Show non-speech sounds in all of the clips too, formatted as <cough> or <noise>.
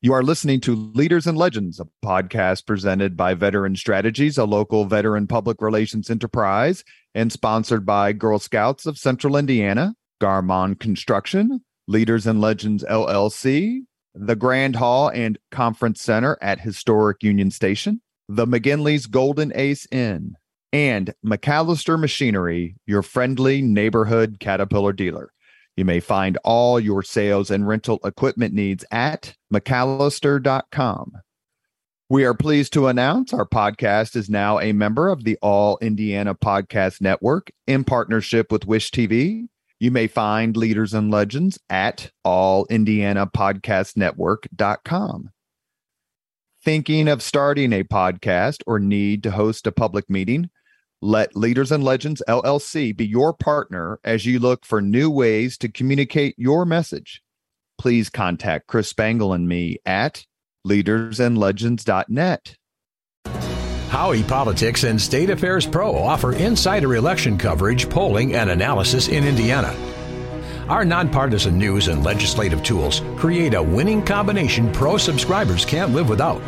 You are listening to Leaders and Legends, a podcast presented by Veteran Strategies, a local veteran public relations enterprise, and sponsored by Girl Scouts of Central Indiana, Garmong Construction, Leaders and Legends LLC, the Grand Hall and Conference Center at Historic Union Station, the McGinley's Golden Ace Inn, and MacAllister Machinery, your friendly neighborhood Caterpillar dealer. You may find all your sales and rental equipment needs at MacAllister.com. We are pleased to announce our podcast is now a member of the All Indiana Podcast Network in partnership with Wish TV. You may find Leaders and Legends at allindianapodcastnetwork.com. Thinking of starting a podcast or need to host a public meeting? Let Leaders and Legends LLC be your partner as you look for new ways to communicate your message. Please contact Chris Spangle and me at leadersandlegends.net. Howey Politics and State Affairs Pro offer insider election coverage, polling, and analysis in Indiana. Our nonpartisan news and legislative tools create a winning combination pro subscribers can't live without.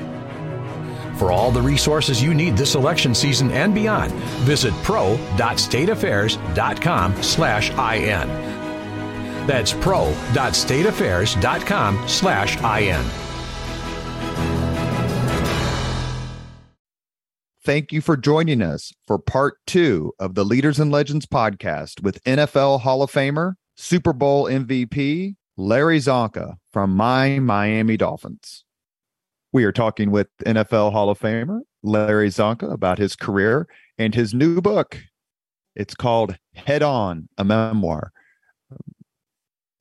For all the resources you need this election season and beyond, visit pro.stateaffairs.com slash IN. That's pro.stateaffairs.com slash IN. Thank you for joining us for part two of the Leaders and Legends podcast with NFL Hall of Famer, Super Bowl MVP, Larry Csonka from my Miami Dolphins. We are talking with NFL Hall of Famer Larry Csonka about his career and his new book. It's called Head On, a memoir.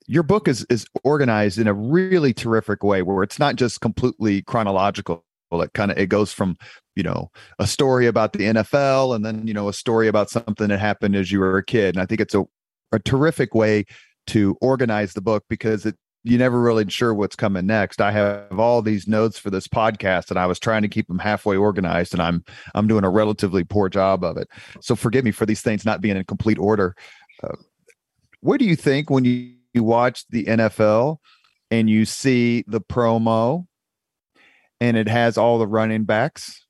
Your book is is organized in a really terrific way where it's not just completely chronological. It kind of it goes from, you know, a story about the NFL and then, you know, a story about something that happened as you were a kid. And I think it's a, a terrific way to organize the book because it you never really sure what's coming next. I have all these notes for this podcast, and I was trying to keep them halfway organized, and I'm I'm doing a relatively poor job of it. So forgive me for these things not being in complete order. Uh, what do you think when you, you watch the NFL and you see the promo, and it has all the running backs,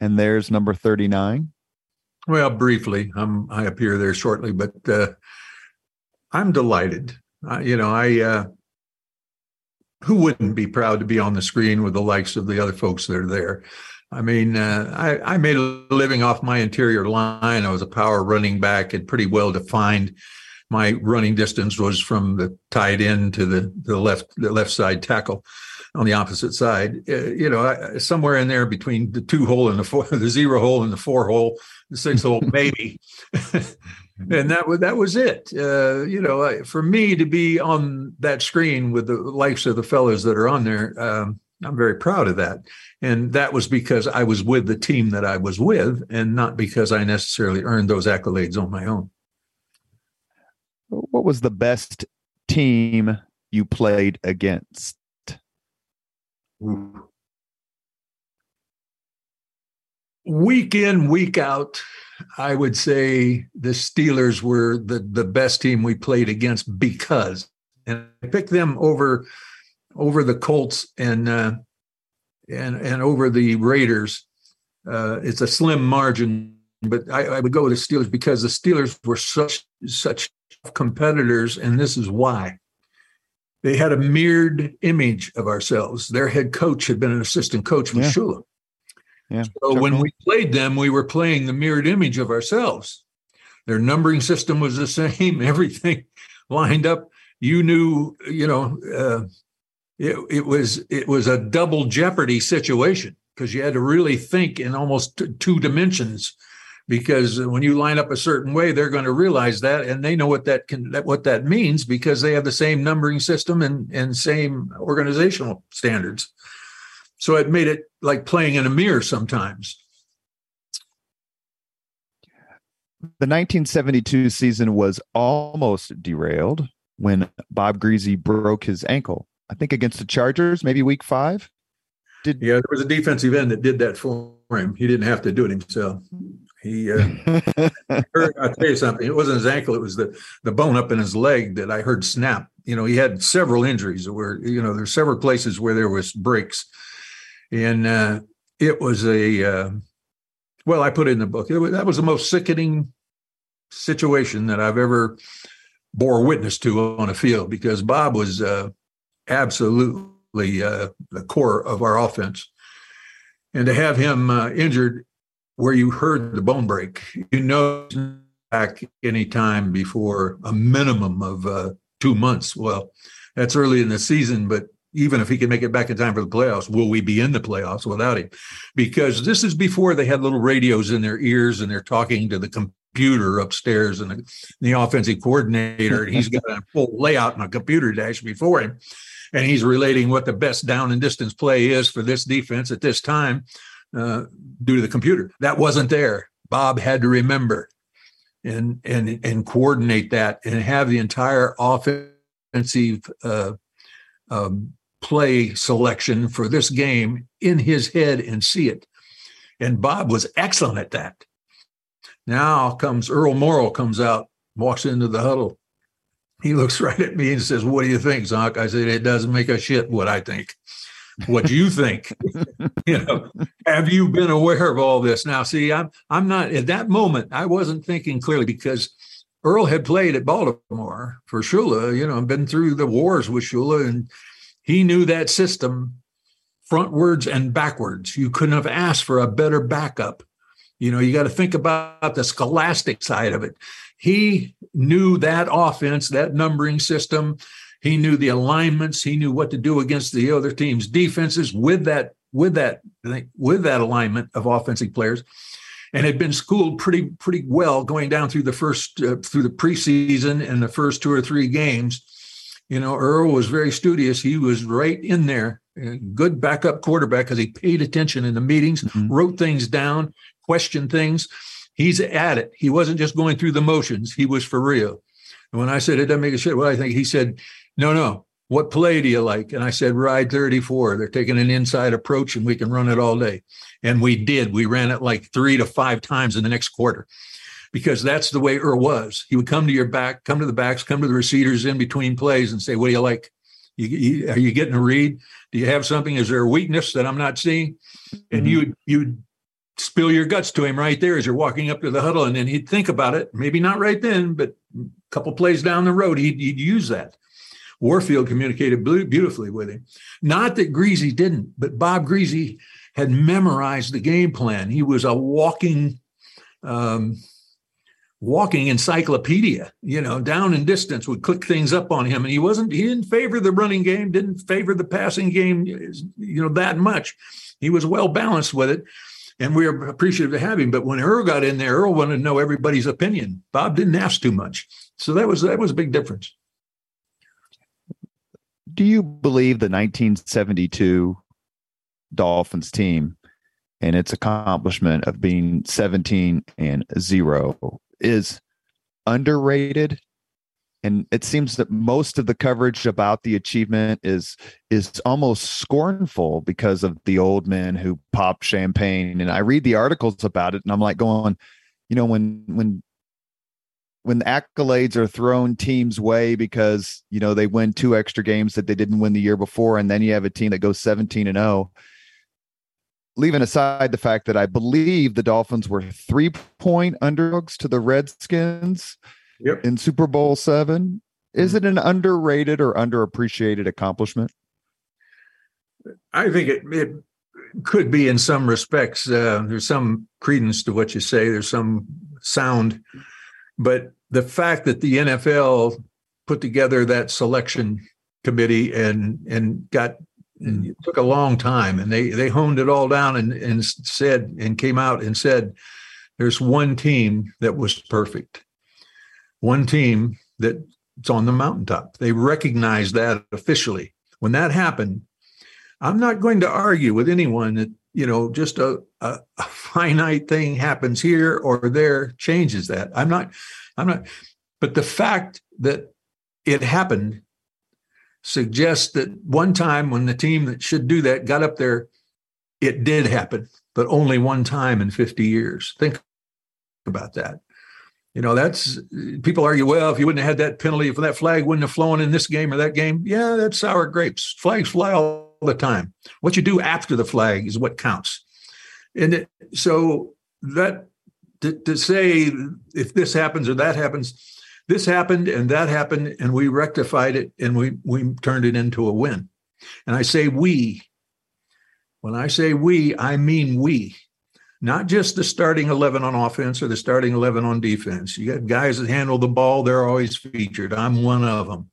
and there's number thirty nine? Well, briefly, I'm I appear there shortly, but uh, I'm delighted. Uh, you know, I uh, who wouldn't be proud to be on the screen with the likes of the other folks that are there? I mean, uh, I, I, made a living off my interior line. I was a power running back and pretty well defined. My running distance was from the tight end to the, the left the left side tackle on the opposite side. Uh, you know, somewhere in there between the two hole and the four, <laughs> the zero hole and the four hole, the six hole, <laughs> maybe. <laughs> and that was that was it. Uh, you know, for me to be on that screen with the likes of the fellows that are on there, um, I'm very proud of that. And that was because I was with the team that I was with, and not because I necessarily earned those accolades on my own. What was the best team you played against? Ooh. Week in, week out, I would say the Steelers were the the best team we played against because, and I picked them over over the Colts and uh, and and over the Raiders. Uh, it's a slim margin, but I, I would go with the Steelers because the Steelers were such such competitors, and this is why. They had a mirrored image of ourselves. Their head coach had been an assistant coach with yeah. Shula. Yeah, so when we played them, we were playing the mirrored image of ourselves. Their numbering system was the <laughs> same, everything lined up. You knew, you know, uh, it, it was it was a double jeopardy situation because you had to really think in almost t- two dimensions because when you line up a certain way they're going to realize that and they know what that can that, what that means because they have the same numbering system and and same organizational standards so it made it like playing in a mirror sometimes. The 1972 season was almost derailed when Bob Griese broke his ankle. I think against the Chargers, maybe week five. Did yeah, there was a defensive end that did that for him. He didn't have to do it himself. He, uh, heard, <laughs> I'll tell you something. It wasn't his ankle; it was the the bone up in his leg that I heard snap. You know, he had several injuries where you know there's several places where there was breaks, and uh, it was a uh, well, I put it in the book. Was, that was the most sickening situation that I've ever bore witness to on a field because Bob was uh, absolutely uh, the core of our offense, and to have him uh, injured where you heard the bone break, you know back any time before a minimum of uh, two months. Well, that's early in the season, but even if he can make it back in time for the playoffs, will we be in the playoffs without him? Because this is before they had little radios in their ears and they're talking to the computer upstairs and the, the offensive coordinator, and he's got a full layout on a computer dash before him. And he's relating what the best down and distance play is for this defense at this time uh, due to the computer. That wasn't there. Bob had to remember and and and coordinate that and have the entire offensive uh, um, play selection for this game in his head and see it. And Bob was excellent at that. Now comes Earl Morrall comes out, walks into the huddle. He looks <laughs> right at me and says, "What do you think, Zonk?" I said, "It doesn't make a shit what I think." what do you think <laughs> <laughs> you know have you been aware of all this now see i'm i'm not at that moment i wasn't thinking clearly because earl had played at baltimore for shula you know been through the wars with shula and he knew that system frontwards and backwards. You couldn't have asked for a better backup. You know you got to think about the scholastic side of it. He knew that offense that numbering system. He knew the alignments. He knew what to do against the other team's defenses with that with that with that alignment of offensive players, and had been schooled pretty pretty well going down through the first uh, through the preseason and the first two or three games. You know, Earl was very studious. He was right in there, good backup quarterback because he paid attention in the meetings, mm-hmm. wrote things down, questioned things. He's at it. He wasn't just going through the motions. He was for real. And when I said it doesn't make a shit, what I think he said, no, no. What play do you like? And I said, ride 34. They're taking an inside approach and we can run it all day. And we did. We ran it like three to five times in the next quarter because that's the way Earl was. He would come to your back, come to the backs, come to the receivers in between plays and say, what do you like? You, you, are you getting a read? Do you have something? Is there a weakness that I'm not seeing? And mm-hmm. you you spill your guts to him right there as you're walking up to the huddle, and then he'd think about it. Maybe not right then, but a couple plays down the road, he'd, he'd use that. Warfield communicated beautifully with him. Not that Griese didn't, but Bob Griese had memorized the game plan. He was a walking, um, walking encyclopedia. You know, down in distance would click things up on him, and he wasn't. He didn't favor the running game, didn't favor the passing game. You know that much. He was well balanced with it and we are appreciative to have him. But when Earl got in there, Earl wanted to know everybody's opinion. Bob didn't ask too much, so that was that was a big difference do you believe the 1972 Dolphins team and its accomplishment of being 17 and 0 is underrated? And it seems that most of the coverage about the achievement is is almost scornful because of the old men who pop champagne. And I read the articles about it, and I'm like going, you know, when when when the accolades are thrown teams way because you know they win two extra games that they didn't win the year before and then you have a team that goes 17 and 0 leaving aside the fact that i believe the dolphins were three point underdogs to the redskins yep. in super bowl 7 is mm-hmm. it an underrated or underappreciated accomplishment i think it, it could be in some respects uh, there's some credence to what you say there's some sound but the fact that the NFL put together that selection committee and and got Mm. it took a long time and they they honed it all down and and said and came out and said there's one team that was perfect. One team that's on the mountaintop. They recognized that officially. When that happened i'm not going to argue with anyone that you know, just a, a, a finite thing happens here or there changes that. I'm not, I'm not, but the fact that it happened suggests that one time when the team that should do that got up there, it did happen, but only one time in 50 years. Think about that. You know, that's people argue, well, if you wouldn't have had that penalty, if that flag wouldn't have flown in this game or that game, yeah, that's sour grapes. Flags fly all the time. What you do after the flag is what counts. And so that to, to say if this happens or that happens, this happened and that happened, and we rectified it and we we turned it into a win. And I say we. When I say we, I mean we not just the starting 11 on offense or the starting 11 on defense. You got guys that handle the ball, they're always featured. I'm one of them.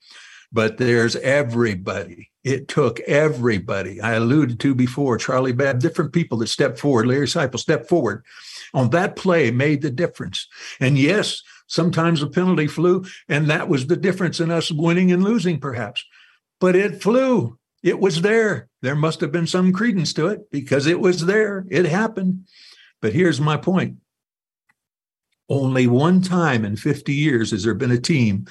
But there's everybody. It took everybody. I alluded to before Charlie Babb, different people that stepped forward. Larry Seiple stepped forward on that play, made the difference. And yes, sometimes a penalty flew, and that was the difference in us winning and losing, perhaps. But it flew. It was there. There must have been some credence to it because it was there. It happened. But here's my point only one time in 50 years has there been a team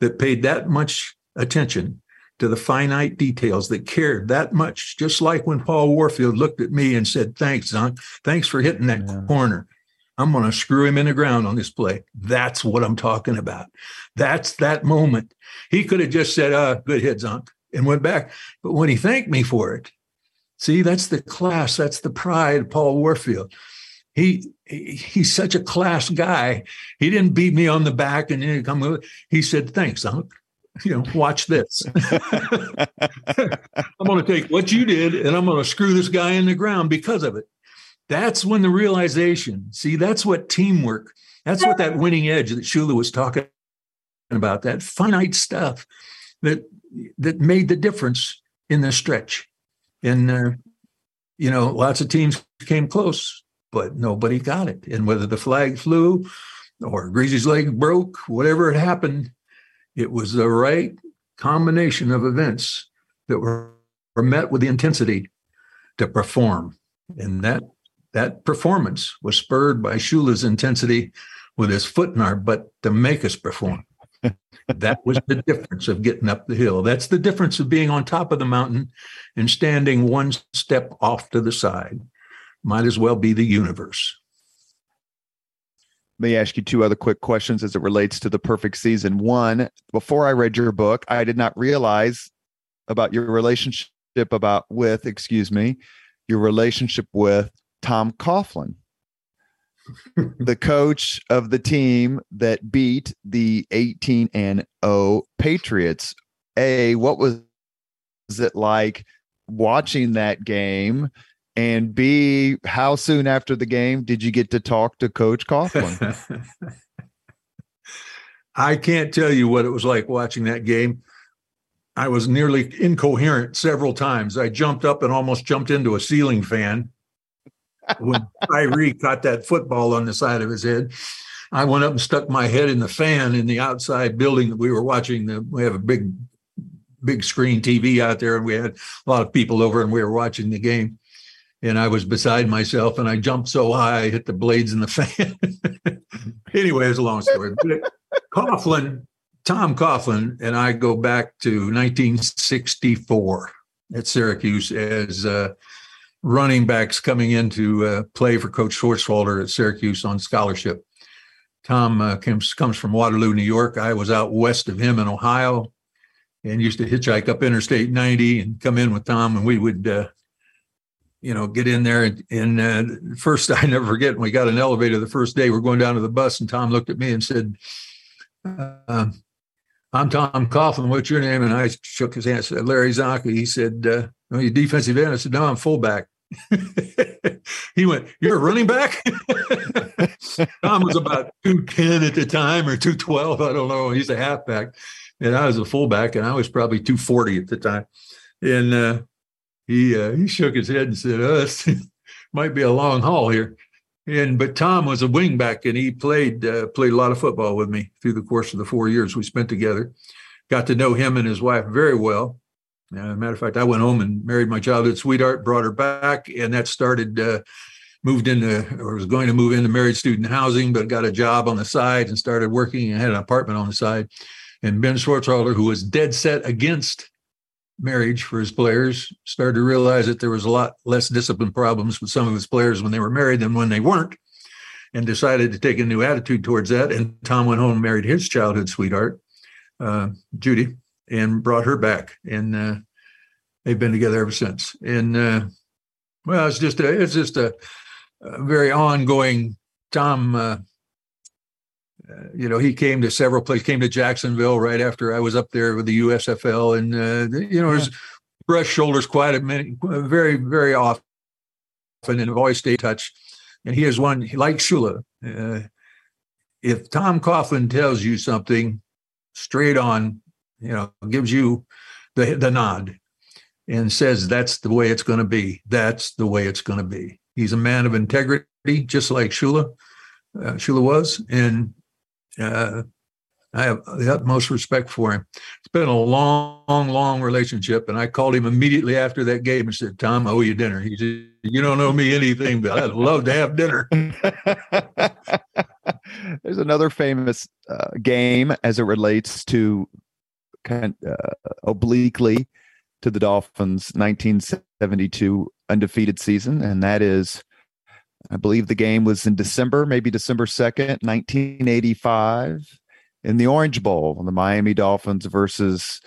that paid that much attention to the finite details that cared that much just like when paul warfield looked at me and said thanks Zonk. thanks for hitting that yeah. corner i'm going to screw him in the ground on this play that's what i'm talking about that's that moment he could have just said uh good hit zonk and went back but when he thanked me for it See, that's the class, that's the pride, Paul Warfield. He, he he's such a class guy. He didn't beat me on the back and then come with. He said, "Thanks, Unc. You know, watch this. <laughs> <laughs> I'm going to take what you did and I'm going to screw this guy in the ground because of it." That's when the realization. See, that's what teamwork. That's what that winning edge that Shula was talking about. That finite stuff that that made the difference in the stretch. And, uh, you know, lots of teams came close, but nobody got it. And whether the flag flew or Griese's leg broke, whatever had happened, it was the right combination of events that were, were met with the intensity to perform. And that that performance was spurred by Shula's intensity with his foot in our butt to make us perform <laughs> that was the difference of getting up the hill. That's the difference of being on top of the mountain and standing one step off to the side. Might as well be the universe. Let me ask you two other quick questions as it relates to the perfect season. One, before I read your book, I did not realize about your relationship about with, excuse me, your relationship with Tom Coughlin the coach of the team that beat the 18 and 0 Patriots. A, what was it like watching that game? And B, how soon after the game did you get to talk to Coach Coughlin? <laughs> I can't tell you what it was like watching that game. I was nearly incoherent several times. I jumped up and almost jumped into a ceiling fan when Tyree caught that football on the side of his head. I went up and stuck my head in the fan in the outside building that we were watching. The, we have a big, big screen TV out there, and we had a lot of people over, and we were watching the game. And I was beside myself, and I jumped so high, I hit the blades in the <laughs> fan. anyway, it's a long story. Coughlin, Tom Coughlin, and I go back to 1964 at Syracuse as uh, running backs coming into uh, play for Coach Schwartzwalder at Syracuse on scholarship. Tom uh, comes, comes from Waterloo, New York. I was out west of him in Ohio and used to hitchhike up Interstate 90 and come in with Tom, and we would, uh, you know, get in there. And, and uh, first, <laughs> I never forget, we got an elevator the first day, we're going down to the bus, and Tom looked at me and said, uh, I'm Tom Coughlin. What's your name? And I shook his hand. Said, Larry Csonka. He said, "Are you defensive end?" I said, "No, I'm fullback." <laughs> he went, "You're a running back." <laughs> Tom was about two ten at the time, or two twelve. I don't know. He's a halfback, and I was a fullback, and I was probably two forty at the time. And uh, he uh, he shook his head and said, "Oh, this <laughs> might be a long haul here." And but Tom was a wingback, and he played uh, played a lot of football with me through the course of the four years we spent together. Got to know him and his wife very well, Uh, matter of fact, I went home and married my childhood sweetheart, brought her back, and that started. Uh, moved into or was going to move into married student housing, but got a job on the side and started working and had an apartment on the side. And Ben Schwartzwalder, who was dead set against marriage for his players, started to realize that there was a lot less discipline problems with some of his players when they were married than when they weren't, and decided to take a new attitude towards that. And Tom went home and married his childhood sweetheart, uh, Judy, and brought her back. And uh, they've been together ever since. And uh, well, it's just a it's just a, a very ongoing. Tom, uh, uh, you know, he came to several places. Came to Jacksonville right after I was up there with the USFL, and uh, you know, yeah. brush shoulders quite a minute, very very often, and have always stayed touch. And he is one like Shula. Uh, if Tom Coughlin tells you something straight on, you know, gives you the the nod and says that's the way it's going to be. That's the way it's going to be. He's a man of integrity, just like Shula. Uh, Shula was, and uh, I have the utmost respect for him. It's been a long, long relationship, and I called him immediately after that game and said, "Tom, I owe you dinner." He said, "You don't owe me anything, but I'd love to have dinner." <laughs> There's another famous uh, game as it relates to kind uh, obliquely to the Dolphins' 1972 undefeated season, and that is, I believe the game was in December, maybe December 2nd, 1985, in the Orange Bowl, the Miami Dolphins versus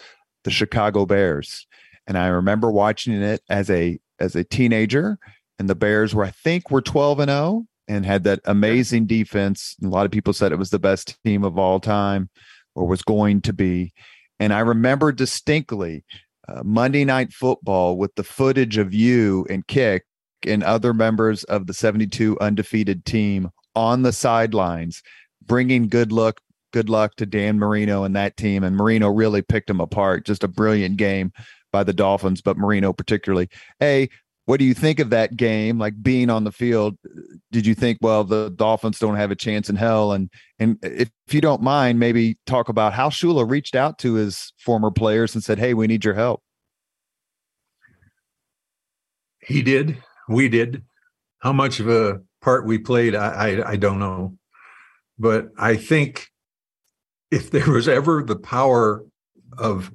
the Chicago Bears. And I remember watching it as a as a teenager, and the Bears were, I think, were 12 and 0 and had that amazing defense. A lot of people said it was the best team of all time or was going to be. And I remember distinctly uh, Monday Night Football with the footage of you and Kiick and other members of the 72 undefeated team on the sidelines, bringing good luck, good luck to Dan Marino and that team. And Marino really picked them apart. Just a brilliant game by the Dolphins, but Marino particularly. A, what do you think of that game like being on the field? Did you think well the dolphins don't have a chance in hell? And and if, if you don't mind maybe talk about how shula reached out to his former players and said hey we need your help. He did. We did. How much of a part we played i i, I don't know. But i think if there was ever the power of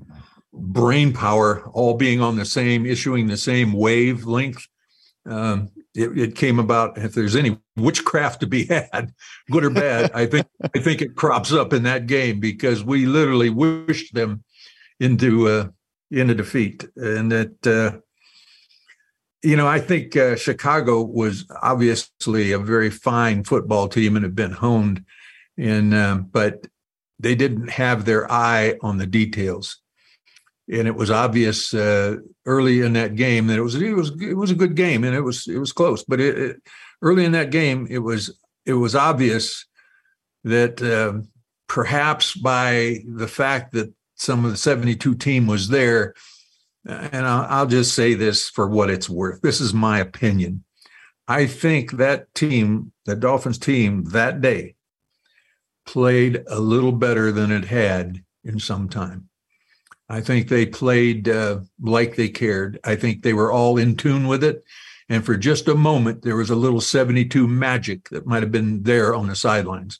brain power all being on the same issuing the same wavelength. Um, it, it, came about if there's any witchcraft to be <laughs> had good or bad i think i think it crops up in that game because we literally wished them into uh into defeat. And that uh you know i think uh, chicago was obviously a very fine football team and had been honed. And um, but they didn't have their eye on the details and it was obvious uh, early in that game that it was it was it was a good game and it was it was close. But it, it, early in that game, it was it was obvious that uh, perhaps by the fact that some of the 72 team was there, and I'll, I'll just say this for what it's worth. This is my opinion. I think that team, the Dolphins team, that day played a little better than it had in some time. I think they played uh, like they cared. I think they were all in tune with it. And for just a moment, there was a little 72 magic that might have been there on the sidelines.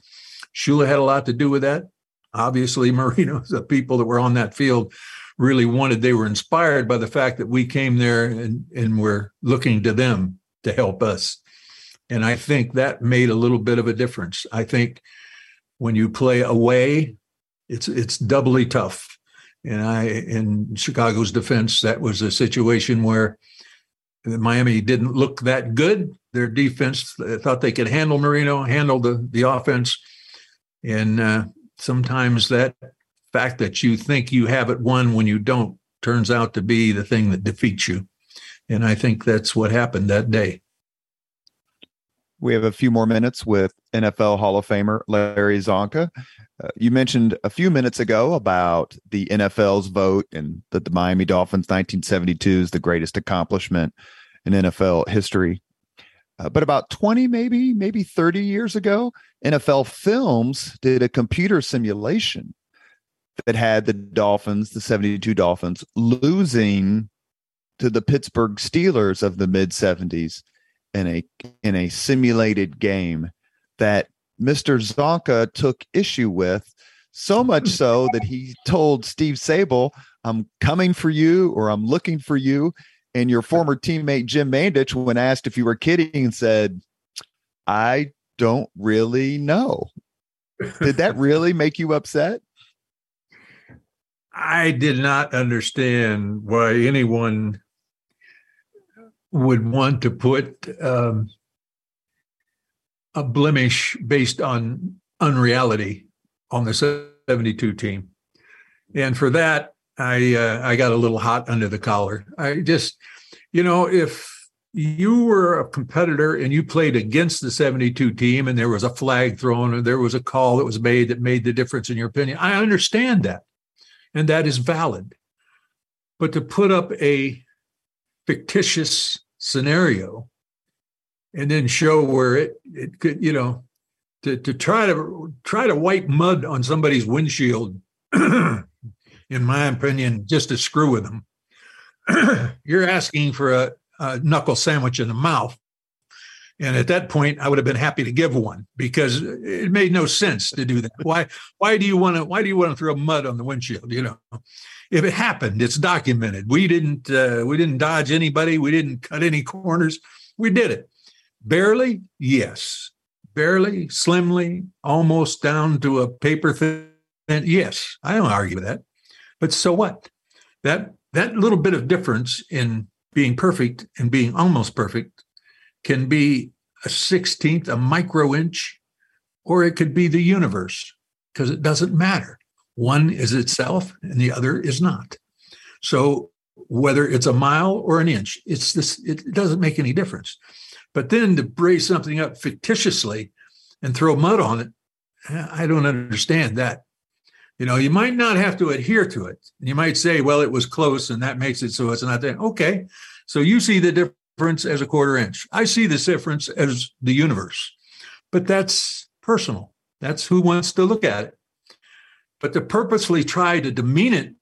Shula had a lot to do with that. Obviously, <laughs> Marino, the people that were on that field really wanted, they were inspired by the fact that we came there and, and were looking to them to help us. And I think that made a little bit of a difference. I think when you play away, it's it's doubly tough and I, in Chicago's defense, that was a situation where Miami didn't look that good. Their defense thought they could handle Marino, handle the, the offense. And uh, sometimes that fact that you think you have it won when you don't turns out to be the thing that defeats you. And I think that's what happened that day. We have a few more minutes with NFL Hall of Famer Larry Csonka. Uh, you mentioned a few minutes ago about the NFL's vote and that the Miami Dolphins 1972 is the greatest accomplishment in NFL history. Uh, but about 20, maybe, maybe 30 years ago, NFL Films did a computer simulation that had the Dolphins, the 72 Dolphins, losing to the Pittsburgh Steelers of the mid 70s in a in a simulated game that Mr. Csonka took issue with so much so that he told Steve Sabol, I'm coming for you or I'm looking for you. And your former teammate Jim Mandich, when asked if you were kidding, said, I don't really know. Did that <laughs> really make you upset? I did not understand why anyone would want to put um, a blemish based on unreality on the 72 team. And for that, I uh, I got a little hot under the collar. I just, you know, if you were a competitor and you played against the 72 team and there was a flag thrown or there was a call that was made that made the difference in your opinion, I understand that. And that is valid. But to put up a fictitious scenario and then show where it it could, you know, to, to try to try to wipe mud on somebody's windshield, <clears throat> in my opinion, just to screw with them. <clears throat> You're asking for a, a knuckle sandwich in the mouth. And at that point, I would have been happy to give one because it made no sense to do that. Why? Why do you want to? Why do you want to throw mud on the windshield? You know, if it happened, it's documented. We didn't. Uh, we didn't dodge anybody. We didn't cut any corners. We did it. Barely, yes. Barely, slimly, almost down to a paper thin. Yes, I don't argue with that. But so what? That that little bit of difference in being perfect and being almost perfect can be a sixteenth, a micro inch, or it could be the universe because it doesn't matter. One is itself and the other is not. So whether it's a mile or an inch, it's this, it doesn't make any difference. But then to brace something up fictitiously and throw mud on it, I don't understand that. You know, you might not have to adhere to it. You might say, well, it was close and that makes it so it's not there. Okay. So you see the difference as a quarter inch. I see the difference as the universe. But that's personal. That's who wants to look at it. But to purposely try to demean it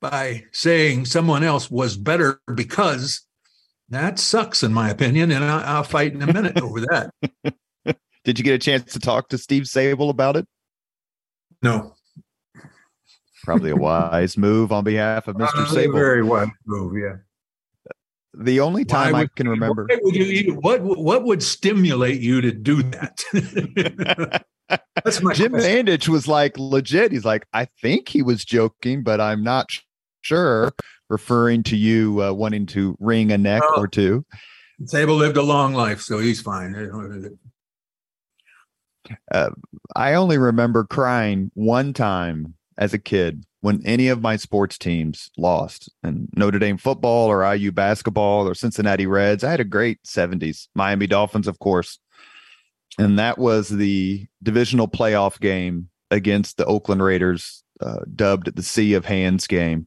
by saying someone else was better because that sucks, in my opinion, and I, will fight in a minute <laughs> over that. Did you get a chance to talk to Steve Sabol about it? No. Probably a <laughs> wise move on behalf of Mr. Uh, Sabol. Very wise move, yeah. The only time would, I can remember. What would, you, what, what would stimulate you to do that? <laughs> That's my Jim question. Mandich was like legit. He's like, I think he was joking, but I'm not sure referring to you uh, wanting to wring a neck or two. Sabol lived a long life, so he's fine. Uh, I only remember crying one time as a kid when any of my sports teams lost, and Notre Dame football or IU basketball or Cincinnati Reds. I had a great 70s. Miami Dolphins, of course. And that was the divisional playoff game against the Oakland Raiders, uh, dubbed the Sea of Hands game.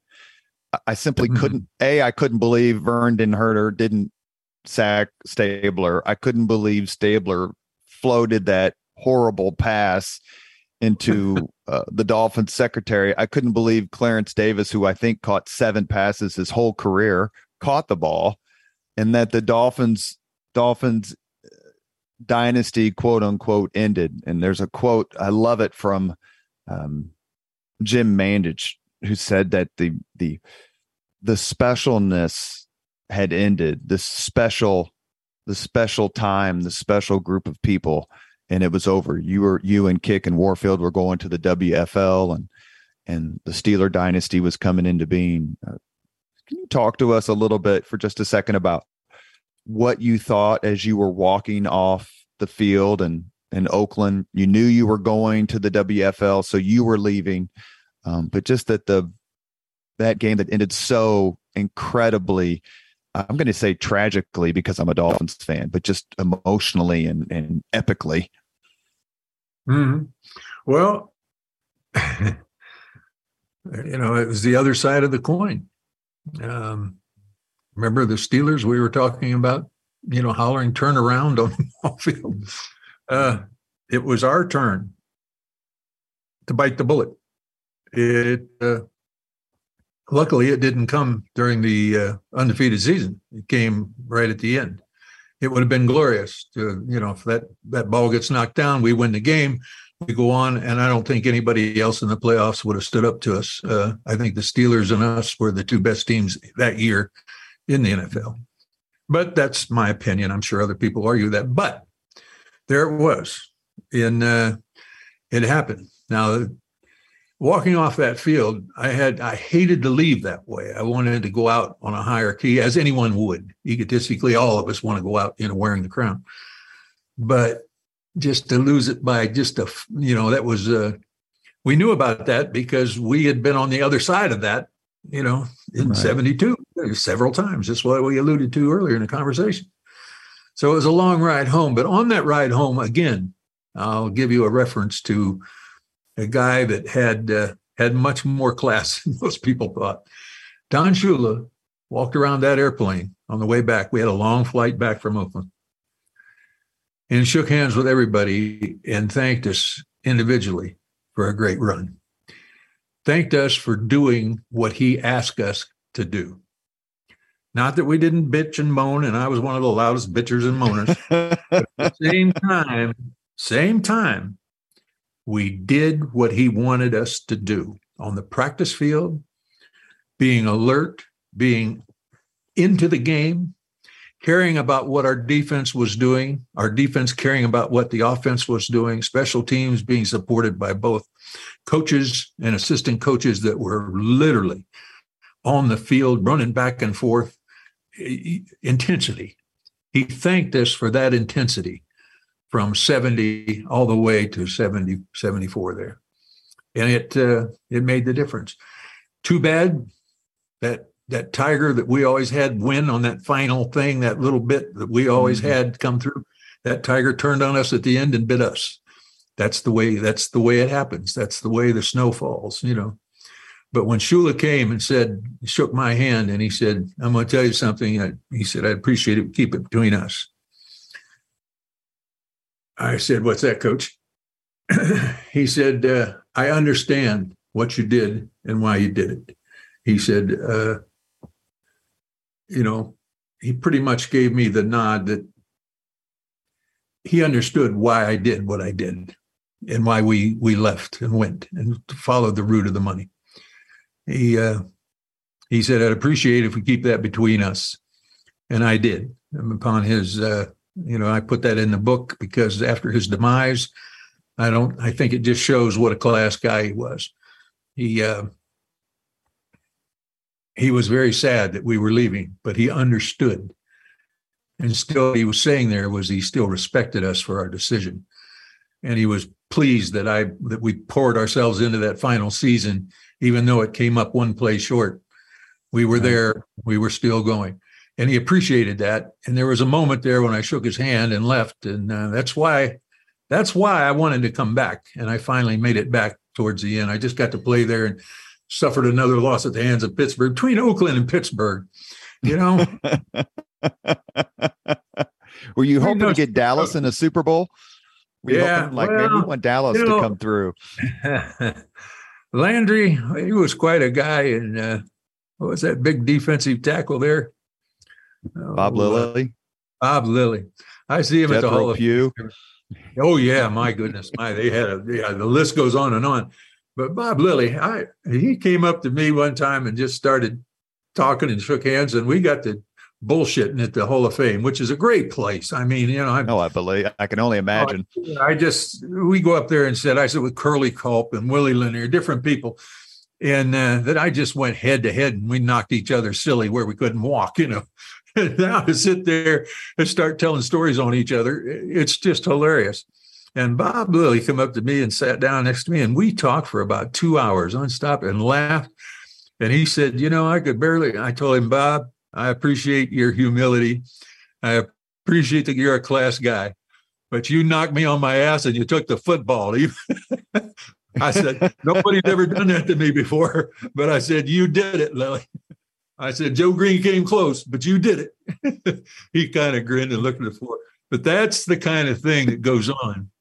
I simply mm-hmm. couldn't. A, I couldn't believe Vern Den Herder didn't sack Stabler. I couldn't believe Stabler floated that horrible pass into <laughs> uh, the Dolphins secretary. I couldn't believe Clarence Davis, who I think caught seven passes his whole career, caught the ball, and that the Dolphins Dolphins dynasty quote unquote ended. And there's a quote I love it from um, Jim Mandich who said that the the the specialness had ended the special the special time the special group of people and it was over you were you and Kiick and warfield were going to the wfl and and the steeler dynasty was coming into being uh, can you talk to us a little bit for just a second about what you thought as you were walking off the field and in oakland you knew you were going to the wfl so you were leaving um, but just that the that game that ended so incredibly I'm going to say tragically because I'm a Dolphins fan, but just emotionally and, and epically. Mm-hmm. Well, <laughs> you know, it was the other side of the coin. Um, remember the Steelers we were talking about, you know, hollering turn around on the <laughs> ball field. Uh, it was our turn to bite the bullet it uh, luckily it didn't come during the uh, undefeated season. It came right at the end. It would have been glorious to, you know, if that that ball gets knocked down, we win the game, we go on, and I don't think anybody else in the playoffs would have stood up to us. Uh, I think the Steelers and us were the two best teams that year in the NFL. But that's my opinion. I'm sure other people argue that. But there it was. In uh, it happened. Now walking off that field, I had I hated to leave that way. I wanted to go out on a higher key, as anyone would. Egotistically, all of us want to go out, you know, wearing the crown. But just to lose it by just a, you know, that was uh, we knew about that because we had been on the other side of that, you know, in right. '72 several times. That's what we alluded to earlier in the conversation. So it was a long ride home. But on that ride home, again, I'll give you a reference to a guy that had uh, had much more class <laughs> than most people thought. Don Shula walked around that airplane on the way back. We had a long flight back from Oakland and shook hands with everybody and thanked us individually for a great run. Thanked us for doing what he asked us to do. Not that we didn't bitch and moan, and I was one of the loudest bitchers and moaners. at the <laughs> same time, same time, we did what he wanted us to do on the practice field, being alert, being into the game, caring about what our defense was doing, our defense caring about what the offense was doing, special teams being supported by both coaches and assistant coaches that were literally on the field running back and forth intensity. He thanked us for that intensity from 70 all the way to 70, 74 there. And it uh, it made the difference. Too bad that that tiger that we always had win on that final thing, that little bit that we always mm-hmm. had come through. That tiger turned on us at the end and bit us. That's the way. That's the way it happens. That's the way the snow falls. You know. But when Shula came and said, shook my hand, and he said, "I'm going to tell you something." I, he said, "I appreciate it. Keep it between us." I said, What's that, coach? <clears throat> he said, uh, I understand what you did and why you did it. He said, uh, You know, he pretty much gave me the nod that he understood why I did what I did and why we we left and went and followed the route of the money. He uh, he said, I'd appreciate if we keep that between us. And I did. And upon his uh, you know, I put that in the book because after his demise, I don't. I think it just shows what a class guy he was. He uh, he was very sad that we were leaving, but he understood, and still he was saying there was he still respected us for our decision, and he was pleased that I that we poured ourselves into that final season, even though it came up one play short. We were there. We were still going and he appreciated that. And there was a moment there when I shook his hand and left, and uh, that's why that's why I wanted to come back. And I finally made it back towards the end. I just got to play there and suffered another loss at the hands of Pittsburgh between Oakland and Pittsburgh. You know. <laughs> Were you hoping to get Dallas in a Super Bowl? Were yeah, hoping, like well, maybe we want Dallas you know, to come through. <laughs> Landry, he was quite a guy, and uh, what was that big defensive tackle there? Bob oh, Lilly. Bob Lilly. I see him Jethro at the Hall of Pugh. Oh yeah, my goodness, my they had a yeah, the list goes on and on. But Bob Lilly, I he came up to me one time and just started talking and shook hands, and we got to bullshitting at the Hall of Fame, which is a great place. I mean, you know, I know I believe I can only imagine. I, I just we go up there and said I said with Curly Culp and Willie Lanier, different people, and uh, that I just went head to head and we knocked each other silly where we couldn't walk, you know. <laughs> now to sit there and start telling stories on each other, it's just hilarious. And Bob Lilly come up to me and sat down next to me, and we talked for about two hours unstop and laughed. And he said, "You know, I could barely." I told him, "Bob, I appreciate your humility. I appreciate that you're a class guy, but you knocked me on my ass and you took the football." <laughs> I said, "Nobody's ever done that to me before," <laughs> but I said, "You did it, Lilly. I said, Joe Greene came close, but you did it. <laughs> he kind of grinned and looked at the floor. But that's the kind of thing that goes on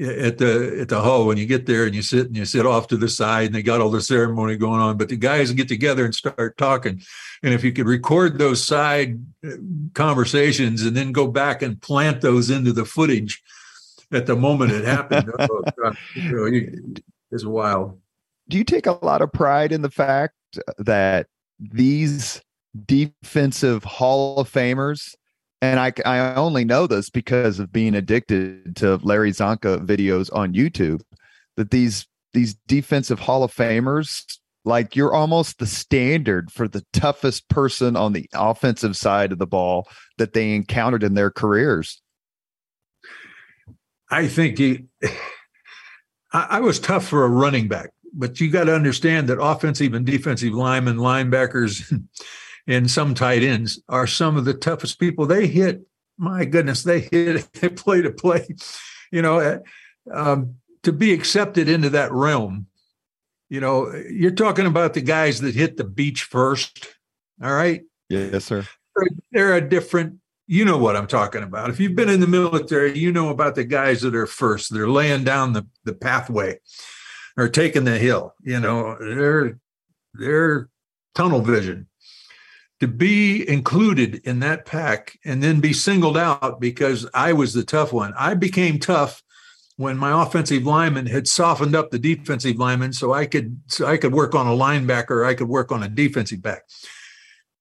at the at the hall when you get there and you sit and you sit off to the side and they got all the ceremony going on but the guys get together and start talking. And if you could record those side uh, conversations and then go back and plant those into the footage at the moment it happened oh, <laughs> you know, it's wild. Do you take a lot of pride in the fact that these defensive hall of famers and I, I only know this because of being addicted to Larry Csonka videos on YouTube that these these defensive Hall of Famers like you're almost the standard for the toughest person on the offensive side of the ball that they encountered in their careers. I think he, <sighs> I, I was tough for a running back, but you got to understand that offensive and defensive linemen, linebackers, <laughs> and some tight ends are some of the toughest people. They hit, my goodness, they hit <laughs> they play to play. You know, um, to be accepted into that realm, you know, you're talking about the guys that hit the beach first. All right. Yes, sir. They're, they're a different. You know what I'm talking about. If you've been in the military, you know about the guys that are first. They're laying down the, the pathway or taking the hill. You know, they're they're tunnel vision to be included in that pack and then be singled out because I was the tough one. I became tough when my offensive lineman had softened up the defensive lineman so I could so I could work on a linebacker, I could work on a defensive back.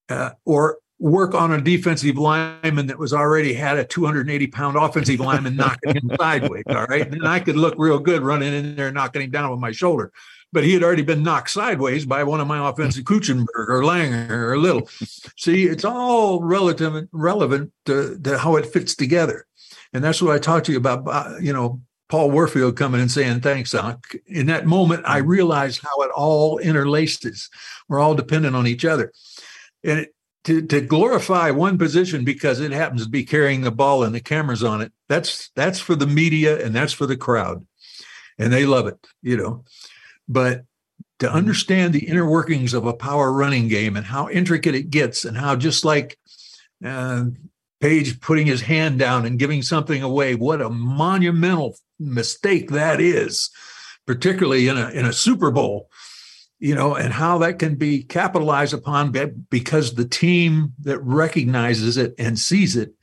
Uh, or work on a defensive lineman that was already had a 280 pound offensive lineman knocking him <laughs> sideways. All right. And then I could look real good running in there, knocking him down with my shoulder but he had already been knocked sideways by one of my offensive <laughs> Kuechenberg or Langer or Little. See, it's all relative relevant to, to, how it fits together, and that's what I talked to you about. Uh, you know, Paul Warfield coming and saying thanks, Doc. In that moment, I realized how it all interlaces. We're all dependent on each other, and it, to, to glorify one position because it happens to be carrying the ball and the cameras on it that's that's for the media and that's for the crowd and they love it you know but to mm-hmm. understand the inner workings of a power running game and how intricate it gets, and how just like uh, Page putting his hand down and giving something away, what a monumental mistake that is, particularly in a in a Super Bowl, you know, and how that can be capitalized upon because the team that recognizes it and sees it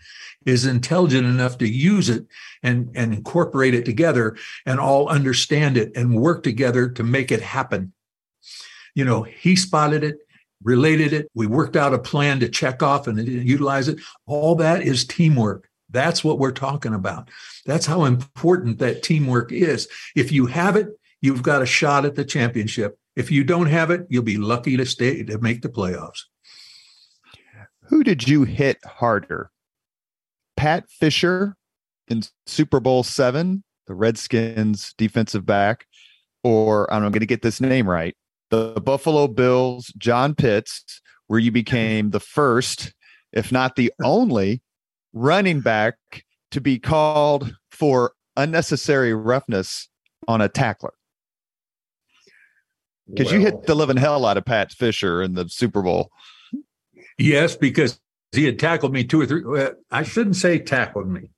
is intelligent enough to use it and, and incorporate it together and all understand it and work together to make it happen. You know, he spotted it, related it. We worked out a plan to check off and utilize it. All that is teamwork. That's what we're talking about. That's how important that teamwork is. If you have it, you've got a shot at the championship. If you don't have it, you'll be lucky to stay to make the playoffs. Who did you hit harder? Pat Fisher in Super Bowl seven, the Redskins defensive back, or I'm going to get this name right, the Buffalo Bills, John Pitts, where you became the first, if not the <laughs> only, running back to be called for unnecessary roughness on a tackler. Because well, you hit the living hell out of Pat Fisher in the Super Bowl. Yes, because he had tackled me two or three. I shouldn't say tackled me.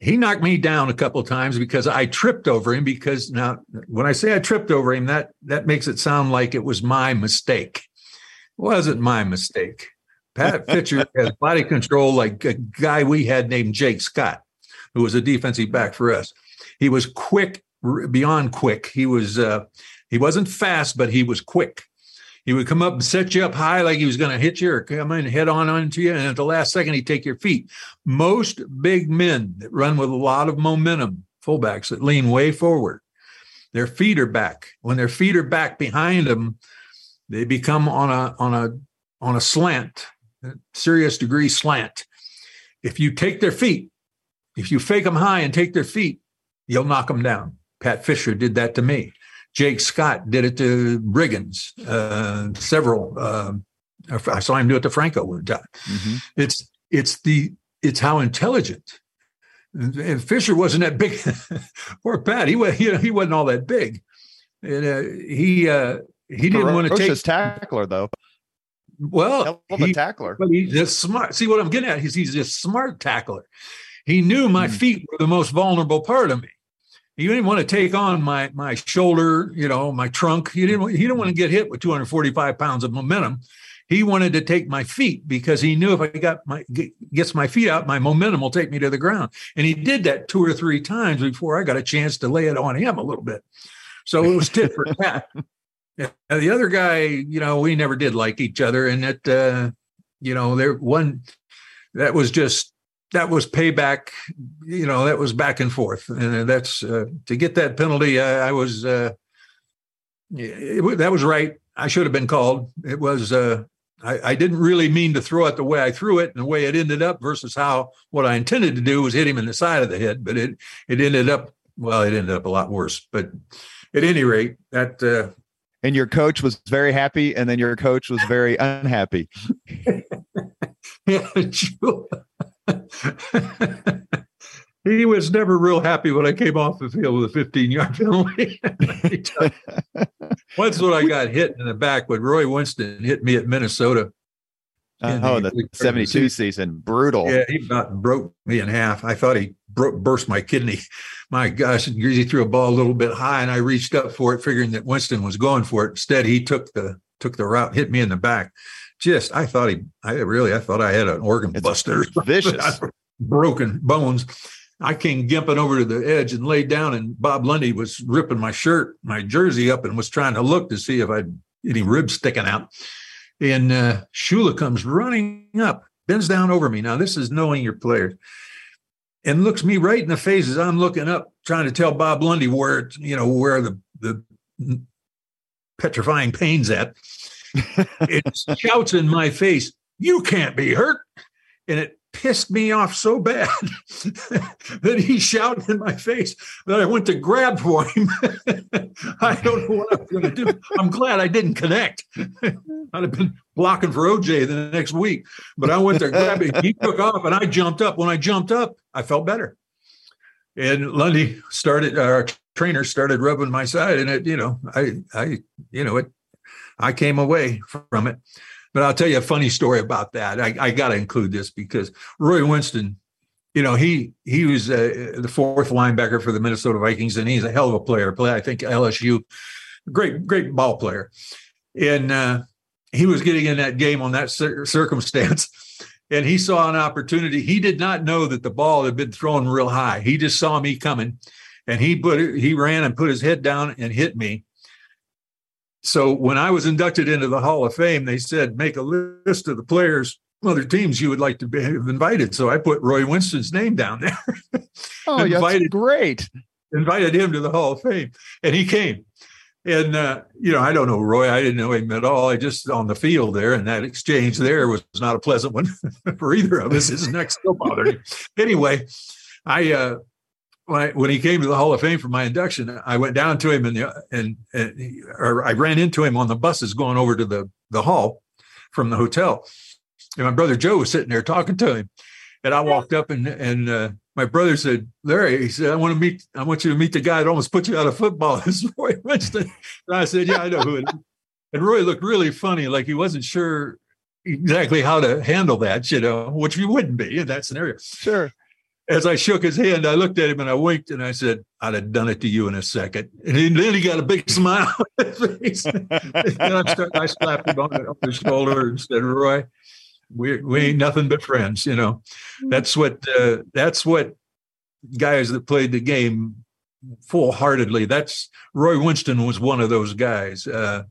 He knocked me down a couple times because I tripped over him. Because now, when I say I tripped over him, that that makes it sound like it was my mistake. It wasn't my mistake. Pat <laughs> Fisher has body control like a guy we had named Jake Scott, who was a defensive back for us. He was quick, beyond quick. He was uh, he wasn't fast, but he was quick. He would come up and set you up high like he was going to hit you or come in head on onto you. And at the last second, he'd take your feet. Most big men that run with a lot of momentum, fullbacks that lean way forward, their feet are back. When their feet are back behind them, they become on a on a on a slant, a serious degree slant. If you take their feet, if you fake them high and take their feet, you'll knock them down. Pat Fisher did that to me. Jake Scott did it to Riggins, uh, several. Uh, I saw him do it to Franco one time. Mm-hmm. It's it's the it's how intelligent. And Fisher wasn't that big. <laughs> Poor Pat, he was you know, he wasn't all that big. And, uh, he uh, he didn't want to take his tackler though. Well, he, a tackler, but he's just smart. See what I'm getting at? He's he's a smart tackler. He knew my mm feet were the most vulnerable part of me. He didn't want to take on my my shoulder, you know, my trunk. He didn't. He didn't want to get hit with 245 pounds of momentum. He wanted to take my feet because he knew if I got my gets my feet out, my momentum will take me to the ground. And he did that two or three times before I got a chance to lay it on him a little bit. So it was tit for tat. <laughs> And the other guy, you know, we never did like each other, and that, uh, you know, there one that was just that was payback. You know, that was back and forth, and that's uh, to get that penalty. I, I was uh, it, that was right. I should have been called. It was. Uh, I, I, didn't really mean to throw it the way I threw it and the way it ended up versus how what I intended to do was hit him in the side of the head, but it it ended up well, it ended up a lot worse. But at any rate, that uh, and your coach was very happy, and then your coach was very unhappy. <laughs> yeah, <laughs> he was never real happy when I came off the field with a 15 yard penalty. <laughs> Once when I got hit in the back when Roy Winston hit me at Minnesota. Uh, oh, the, the 72 season. season. Brutal. Yeah, he about broke me in half. I thought he broke, burst my kidney. My gosh, and he threw a ball a little bit high and I reached up for it, figuring that Winston was going for it. Instead, he took the took the route, hit me in the back. Just, I thought he, I really, I thought I had an organ it's buster. <laughs> Vicious. broken bones. I came gimping over to the edge and laid down, and Bob Lundy was ripping my shirt, my jersey up, and was trying to look to see if I'd any ribs sticking out. And uh, Shula comes running up, bends down over me. Now, this is knowing your players, and looks me right in the face as I'm looking up, trying to tell Bob Lundy where you know where the the petrifying pain's at. It shouts in my face, "You can't be hurt!" And it pissed me off so bad <laughs> that he shouted in my face that I went to grab for him. <laughs> I don't know what I'm going to do. I'm glad I didn't connect. <laughs> I'd have been blocking for OJ the next week, but I went to grab him. He took off and I jumped up. When I jumped up, I felt better. And Lundy started, our trainer started rubbing my side, and it, you know, I, I, you know, it, I came away from it. But I'll tell you a funny story about that. I, I got to include this because Roy Winston, you know, he he was uh, the fourth linebacker for the Minnesota Vikings, and he's a hell of a player. Play, I think LSU, great great ball player, and uh, he was getting in that game on that cir- <laughs> circumstance. And he saw an opportunity. He did not know that the ball had been thrown real high. He just saw me coming, and he put he ran and put his head down and hit me so when I was inducted into the Hall of Fame, they said make a list of the players, other teams you would like to be invited. So I put Roy Winston's name down there. <laughs> oh, invited, great! Invited him to the Hall of Fame, and he came. And uh, you know, I don't know Roy. I didn't know him at all. I just on the field there, and that exchange there was not a pleasant one <laughs> for either of us. His neck still bothered him. Anyway, I uh, when, I, when he came to the Hall of Fame for my induction, I went down to him and and, and he, or I ran into him on the buses going over to the the hall from the hotel, and my brother Joe was sitting there talking to him, and I walked up and and uh, my brother said, Larry, he said, I want to meet, I want you to meet the guy that almost put you out of football. <laughs> This is Roy Winston. And I said, Yeah, I know who it is. And Roy looked really funny, like he wasn't sure exactly how to handle that, you know, which you wouldn't be in that scenario. Sure as I shook his hand, I looked at him and I winked and I said, I'd have done it to you in a second. And then he got a big <laughs> smile on his face. and I, I slapped him on the, on the, shoulder and said, Roy, we, we ain't nothing but friends. You know, that's what, uh, that's what guys that played the game full heartedly. That's Roy Winston was one of those guys. Uh,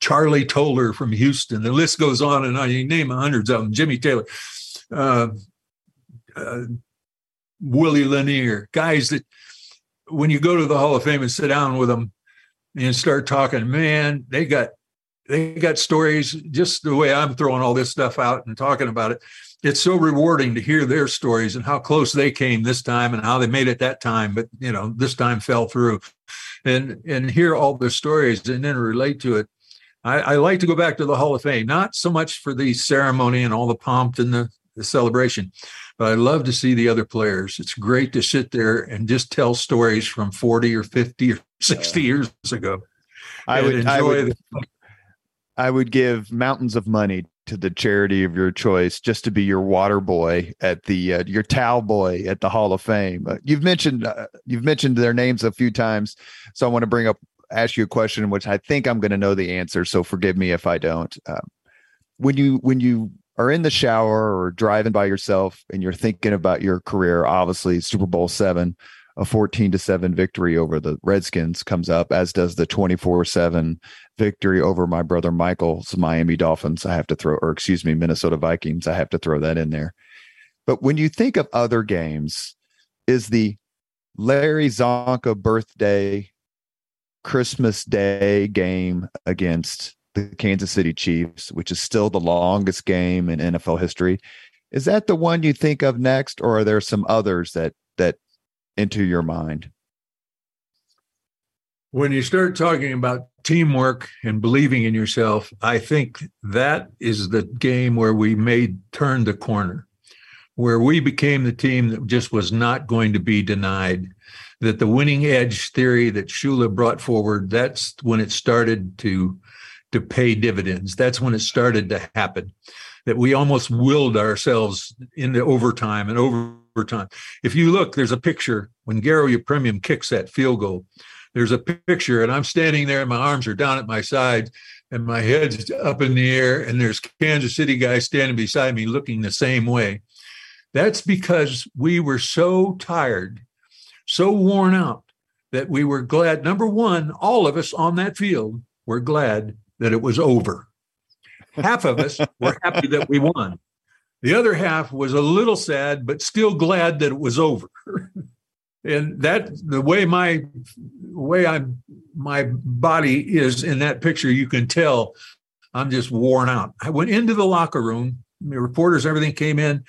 Charley Tolar from Houston. The list goes on and on. You name hundreds of them. Jimmy Taylor. Uh, uh, Willie Lanier, guys that when you go to the Hall of Fame and sit down with them and start talking, man, they got they got stories just the way I'm throwing all this stuff out and talking about it. It's so rewarding to hear their stories and how close they came this time and how they made it that time, but you know, this time fell through. And and hear all their stories and then relate to it. I, I like to go back to the Hall of Fame, not so much for the ceremony and all the pomp and the, the celebration, but I love to see the other players. It's great to sit there and just tell stories from 40 or 50 or <laughs> 60 yeah. years ago. I would, I would, the- I would give mountains of money to the charity of your choice just to be your water boy at the uh, your towel boy at the Hall of Fame. Uh, you've mentioned uh, you've mentioned their names a few times, so I want to bring up ask you a question which I think I'm going to know the answer. So forgive me if I don't. Um, when you when you are in the shower or driving by yourself and you're thinking about your career, obviously Super Bowl seven, a 14 to 7 victory over the Redskins comes up, as does the 24 7 victory over my brother Michael's Miami Dolphins. I have to throw, or excuse me, Minnesota Vikings. I have to throw that in there. But when you think of other games, is the Larry Csonka birthday Christmas Day game against the Kansas City Chiefs, which is still the longest game in NFL history. Is that the one you think of next, or are there some others that that enter your mind? When you start talking about teamwork and believing in yourself, I think that is the game where we made turn the corner, where we became the team that just was not going to be denied. That the winning edge theory that Shula brought forward, that's when it started to to pay dividends. That's when it started to happen. That we almost willed ourselves into overtime and overtime. If you look, there's a picture when Garo Yepremian kicks that field goal. There's a picture, and I'm standing there, and my arms are down at my sides, and my head's up in the air, and there's Kansas City guy standing beside me looking the same way. That's because we were so tired, so worn out that we were glad. Number one, all of us on that field were glad that it was over. Half of us were happy that we won. The other half was a little sad, but still glad that it was over. <laughs> and that the way my way I my body is in that picture, you can tell I'm just worn out. I went into the locker room. The reporters, everything came in.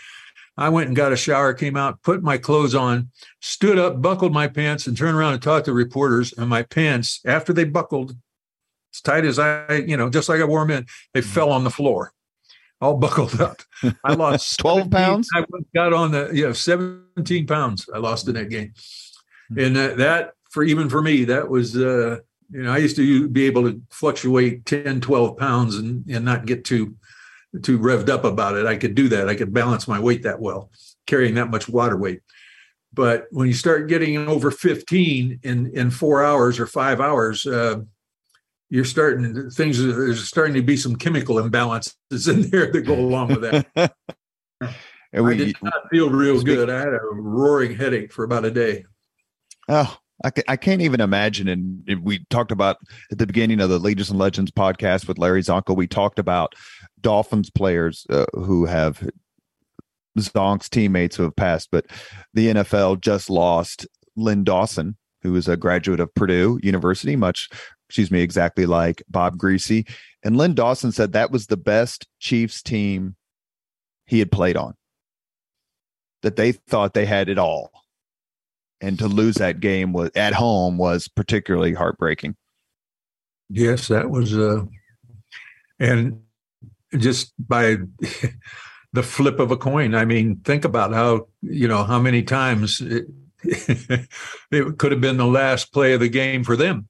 I went and got a shower, came out, put my clothes on, stood up, buckled my pants, and turned around and talked to reporters. And my pants, after they buckled, as tight as I, you know, just like I wore them in, they mm-hmm. fell on the floor, all <laughs> buckled up. I lost <laughs> 12 pounds. I got on the, you know, 17 pounds I lost in that game. Mm-hmm. And that, that, for even for me, that was, uh, you know, I used to be able to fluctuate 10, 12 pounds and, and not get too, too revved up about it. I could do that. I could balance my weight that well, carrying that much water weight. But when you start getting over 15 in, in four hours or five hours, uh, you're starting things there's starting to be some chemical imbalances <laughs> in there that go along with that. <laughs> and we, I did not feel real good. I had a roaring headache for about a day. Oh, I, I can't even imagine. And we talked about at the beginning of the Leaders and Legends podcast with Larry Csonka, we talked about Dolphins players uh, who have Zonk's teammates who have passed, but the NFL just lost Len Dawson, who is a graduate of Purdue University, much excuse me, exactly like Bob Griese. And Len Dawson said that was the best Chiefs team he had played on, that they thought they had it all. And to lose that game was at home was particularly heartbreaking. Yes, that was uh and just by <laughs> the flip of a coin. I mean, think about how, you know, how many times it, <laughs> it could have been the last play of the game for them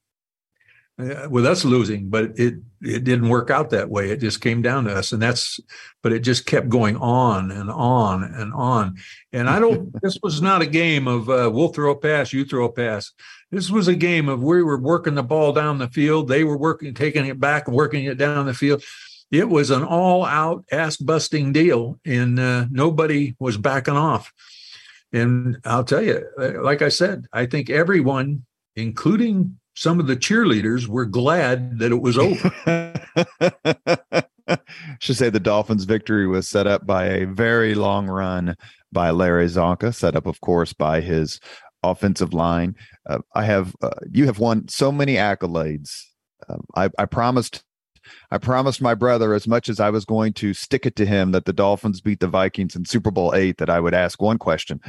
with us losing, but it it didn't work out that way. It just came down to us, and that's. But it just kept going on and on and on. And I don't. <laughs> this was not a game of uh, we'll throw a pass, you throw a pass. This was a game of we were working the ball down the field. They were working, taking it back, working it down the field. It was an all-out ass-busting deal, and uh, nobody was backing off. And I'll tell you, uh, like I said, I think everyone, including some of the cheerleaders were glad that it was over. <laughs> Should say the Dolphins' victory was set up by a very long run by Larry Csonka, set up, of course, by his offensive line. Uh, I have uh, you have won so many accolades. Um, I, I promised I promised my brother, as much as I was going to stick it to him that the Dolphins beat the Vikings in Super Bowl eight, that I would ask one question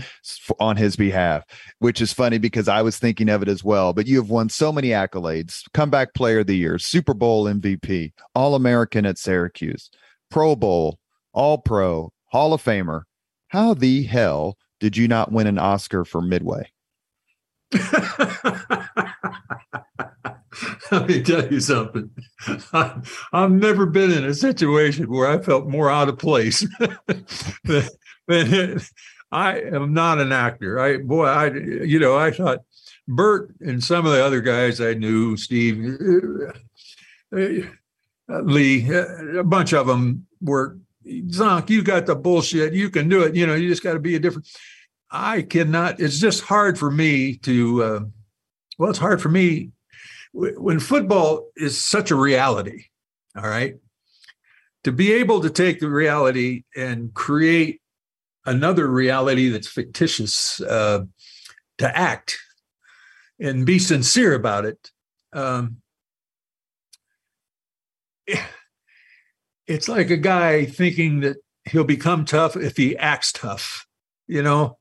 on his behalf, which is funny because I was thinking of it as well. But you have won so many accolades comeback player of the year, Super Bowl MVP, All American at Syracuse, Pro Bowl, All Pro, Hall of Famer. How the hell did you not win an Oscar for Midway? <laughs> <laughs> let me tell you something. I, have never been in a situation where I felt more out of place. <laughs> than I am not an actor. I boy, I you know, I thought Bert and some of the other guys I knew, Steve, uh, uh, Lee, uh, a bunch of them were Zonk. You got the bullshit. You can do it. You know, you just got to be a different. I cannot. It's just hard for me to. Uh, well, it's hard for me when football is such a reality. All right, to be able to take the reality and create another reality that's fictitious, uh, to act and be sincere about it. Um, it's like a guy thinking that he'll become tough if he acts tough. You know,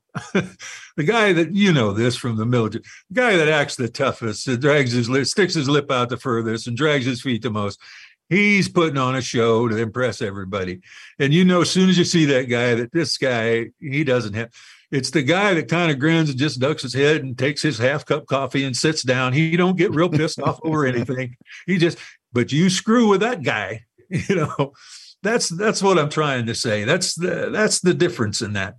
the guy that you know this from the military, the guy that acts the toughest, that drags his lip, sticks his lip out the furthest, and drags his feet the most. He's putting on a show to impress everybody. And you know, as soon as you see that guy, that this guy, he doesn't have it's the guy that kind of grins and just ducks his head and takes his half cup coffee and sits down. He don't get real pissed off over anything. He just, but you screw with that guy, <laughs> you know. That's that's what I'm trying to say. That's the that's the difference in that.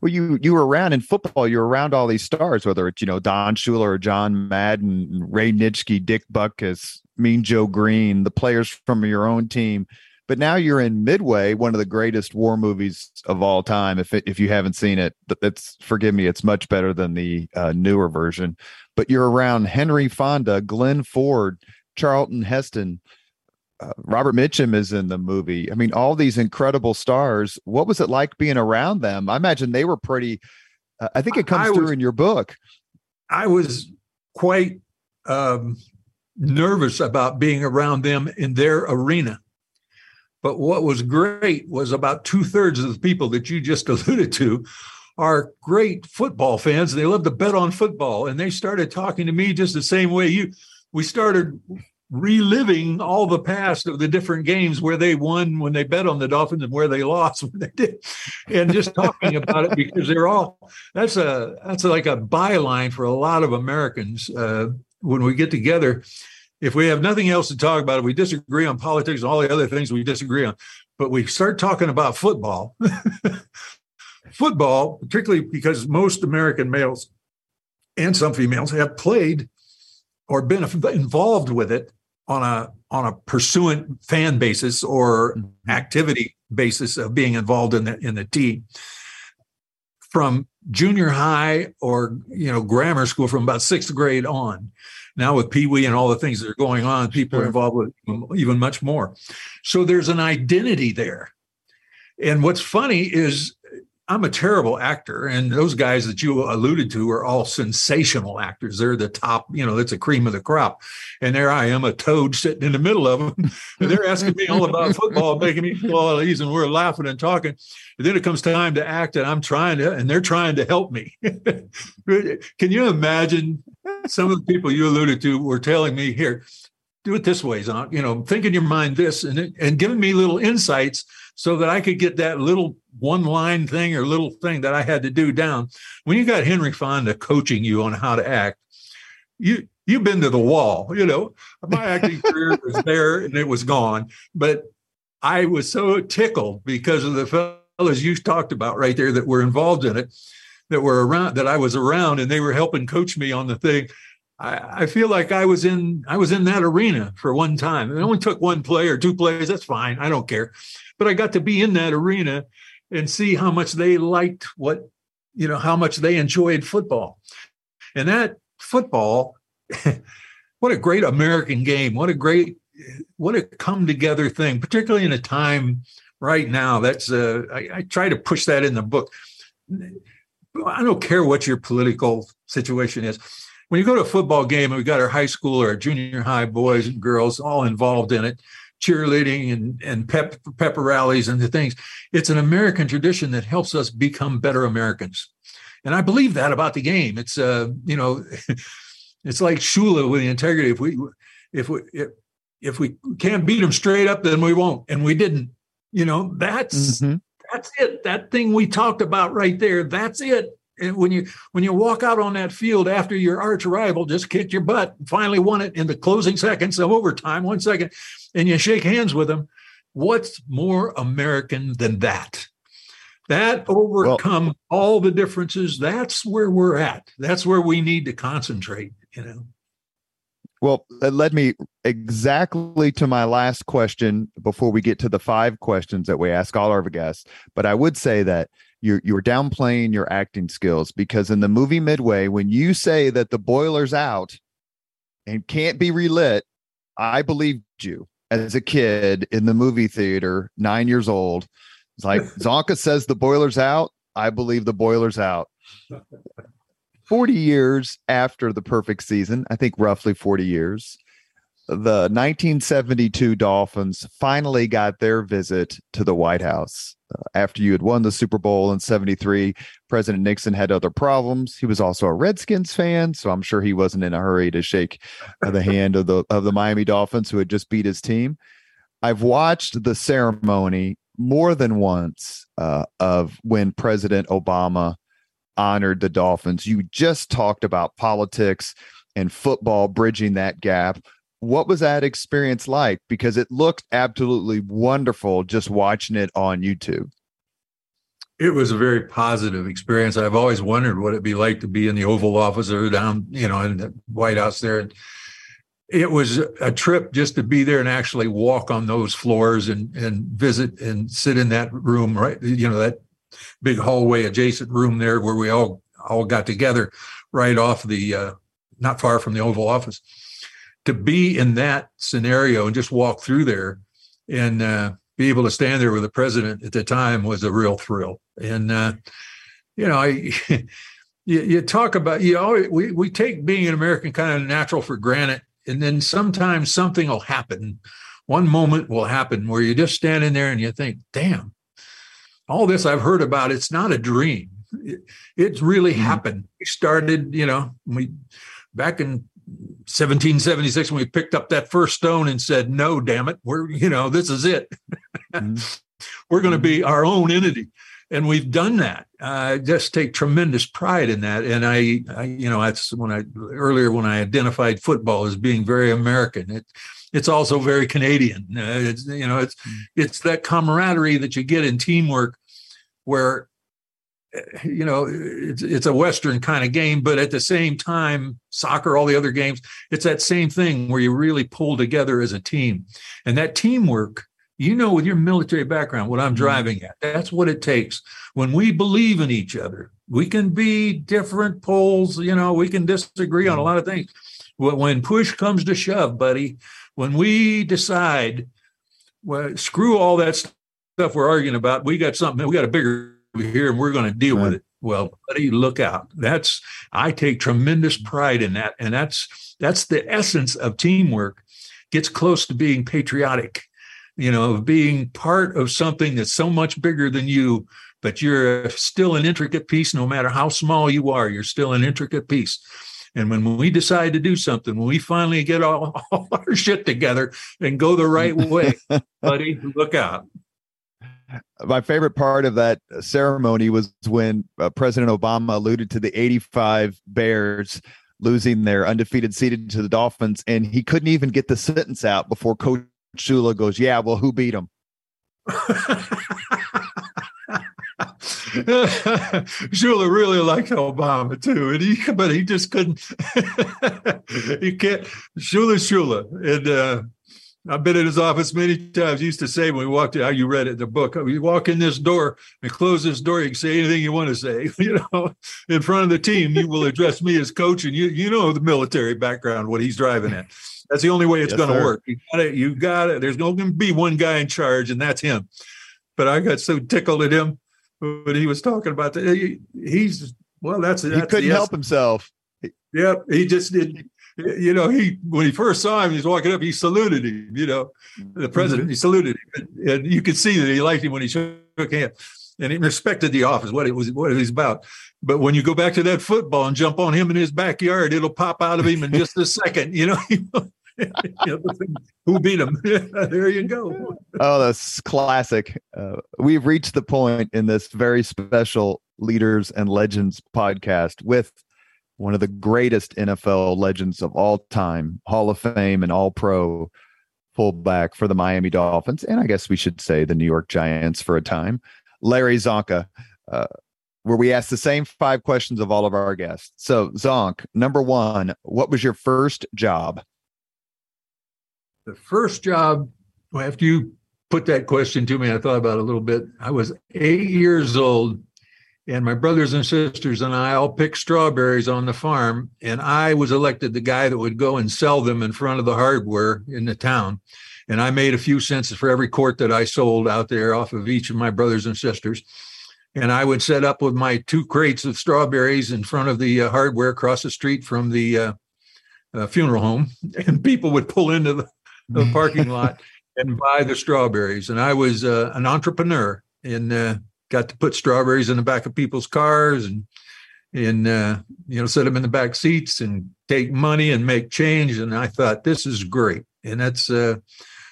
Well, you you were around in football. You were around all these stars, whether it's you know Don Shula or John Madden, Ray Nitschke, Dick Butkus, Mean Joe Greene, the players from your own team. But now you're in Midway, one of the greatest war movies of all time. If it, if you haven't seen it, that's forgive me, it's much better than the uh, newer version. But you're around Henry Fonda, Glenn Ford, Charlton Heston. Uh, Robert Mitchum is in the movie. I mean, all these incredible stars. What was it like being around them? I imagine they were pretty. Uh, I think it comes I through in your book. I was quite um, nervous about being around them in their arena. But what was great was about two thirds of the people that you just <laughs> alluded to are great football fans. They love to bet on football. And they started talking to me just the same way you we started reliving all the past of the different games where they won when they bet on the Dolphins and where they <laughs> lost when they did, and just talking about it because they're all that's a that's like a byline for a lot of Americans uh, when we get together. If we have nothing else to talk about, if we disagree on politics and all the other things we disagree on, but we start talking about football, <laughs> football, particularly because most American males and some females have played or been involved with it on a on a pursuant fan basis or mm-hmm. activity basis of being involved in the in the team from junior high or you know grammar school from about sixth grade on now with Pee Wee and all the things that are going on, people sure. are involved with even much more. So there's an identity there. And what's funny is I'm a terrible actor, and those guys that you alluded to are all sensational actors. They're the top, you know, that's a cream of the crop. And there I am, a toad sitting in the middle of them. <laughs> and they're asking me all about football, making me all these, and we're laughing and talking. And then it comes time to act, and I'm trying to, and they're trying to help me. <laughs> Can you imagine some of the people you alluded to were telling me here, do it this way, Zonk. You know, think in your mind this, and and giving me little insights so that I could get that little one line thing or little thing that I had to do down. When you got Henry Fonda coaching you on how to act, you you've been to the wall. You know, my acting <laughs> career was there and it was gone, but I was so tickled because of the fellows you talked about right there that were involved in it that were around that I was around and they were helping coach me on the thing. I, I feel like I was in I was in that arena for one time. It only took one play or two plays. That's fine. I don't care. But I got to be in that arena and see how much they liked what you know how much they enjoyed football. And that football, <laughs> what a great American game. What a great what a come together thing, particularly in a time right now. That's uh, I, I try to push that in the book I don't care what your political situation is. When you go to a football game and we've got our high school or our junior high boys and girls all involved in it, cheerleading and, and pep, pep rallies and the things, it's an American tradition that helps us become better Americans. And I believe that about the game. It's, uh, you know, <laughs> it's like Shula with the integrity. If we, if we, if, if we can't beat them straight up, then we won't. And we didn't. You know, that's mm-hmm that's it. That thing we talked about right there, that's it. And when you when you walk out on that field after your arch rival just kicked your butt, and finally won it in the closing seconds of overtime, one second, and you shake hands with them, what's more American than that? That overcome well, all the differences. That's where we're at. That's where we need to concentrate. You know. Well, uh, that led me exactly to my last question before we get to the five questions that we ask all our guests. But I would say that you're you're downplaying your acting skills because in the movie Midway, when you say that the boiler's out and can't be relit, I believed you as a kid in the movie theater, nine years old. It's like <laughs> Zonka says the boiler's out. I believe the boiler's out. 40 years after the perfect season, I think roughly 40 years, the 1972 Dolphins finally got their visit to the White House. After you had won the Super Bowl in 73, President Nixon had other problems. He was also a Redskins fan, so I'm sure he wasn't in a hurry to shake the <laughs> hand of the of the Miami Dolphins who had just beat his team. I've watched the ceremony more than once uh, of when President Obama honored the Dolphins. You just talked about politics and football bridging that gap. What was that experience like? Because it looked absolutely wonderful just watching it on YouTube. It was a very positive experience. I've always wondered what it'd be like to be in the Oval Office or down, you know, in the White House there. It was a trip just to be there and actually walk on those floors and and visit and sit in that room, right? You know, that big hallway adjacent room there where we all all got together right off the uh, not far from the Oval Office. To be in that scenario and just walk through there and uh, be able to stand there with the president at the time was a real thrill. And uh, you know, I <laughs> you, you, talk about you know we we take being an American kind of natural for granted, and then sometimes something will happen. One moment will happen where you just stand in there and you think, "Damn, all this I've heard about, it's not a dream. It, it's really mm-hmm. happened. We started, you know, we back in 1776 when we picked up that first stone and said, "No, damn it, we're you know this is it. mm-hmm. <laughs> we're going to be mm-hmm. our own entity." And we've done that. I just take tremendous pride in that. And I, I, you know, that's when I earlier when I identified football as being very American. It, it's also very Canadian. Uh, it's you know, it's mm. it's that camaraderie that you get in teamwork where you know it's, it's a western kind of game but at the same time soccer all the other games it's that same thing where you really pull together as a team and that teamwork you know with your military background what i'm mm-hmm. driving at that's what it takes when we believe in each other we can be different poles you know we can disagree on a mm-hmm. lot of things but when push comes to shove buddy when we decide well screw all that stuff we're arguing about, we got something, we got a bigger here and we're going to deal right. with it. Well, buddy, look out. That's I take tremendous mm. pride in that. And that's that's the essence of teamwork. Gets close to being patriotic, you know, of being part of something that's so much bigger than you, but you're still an intricate piece, no matter how small you are, you're still an intricate piece. And when we decide to do something, when we finally get all, <laughs> all our shit together and go the right mm. way, <laughs> buddy, look out my favorite part of that ceremony was when uh, President Obama alluded to the 85 Bears losing their undefeated seeded to the Dolphins, and he couldn't even get the sentence out before Coach Shula goes, "Yeah, well, who beat them?" Shula <laughs> really liked Obama too, and he but he just couldn't. <laughs> he can't. Shula Shula, and uh, I've been in his office many times. He used to say when we walked in, how you read it in the book, you walk in this door and close this door, you can say anything you want to say. <laughs> You know, in front of the team, you will address me as coach, and you you know the military background, what he's driving at. That's the only way it's yes, going to work. You got it. You got it. There's going to be one guy in charge, and that's him. But I got so tickled at him when he was talking about that. He's well, that's, that's he couldn't help himself. Yep, he just did you know, he when he first saw him, he was walking up, he saluted him. You know, the president, he saluted him, and you could see that he liked him when he shook hands, and he respected the office, what it was, what it was about. But when you go back to that football and jump on him in his backyard, it'll pop out of him in just a second. You know. <laughs> who beat him? <laughs> there you go. Oh, that's classic. Uh, we've reached the point in this very special Leaders and Legends podcast with one of the greatest NFL legends of all time, Hall of Fame and All Pro fullback for the Miami Dolphins, and I guess we should say the New York Giants for a time, Larry Csonka, uh, where we ask the same five questions of all of our guests. So, Zonk, number one, what was your first job? The first job, after you put that question to me, I thought about it a little bit. I was eight years old, and my brothers and sisters and I all picked strawberries on the farm. And I was elected the guy that would go and sell them in front of the hardware in the town. And I made a few cents for every quart that I sold out there off of each of my brothers and sisters. And I would set up with my two crates of strawberries in front of the uh, hardware across the street from the uh, uh, funeral home, <laughs> and people would pull into the the parking lot <laughs> and buy the strawberries. And I was uh, an entrepreneur in uh, got to put strawberries in the back of people's cars and and uh, you know set them in the back seats and take money and make change. And I thought this is great. And that's uh,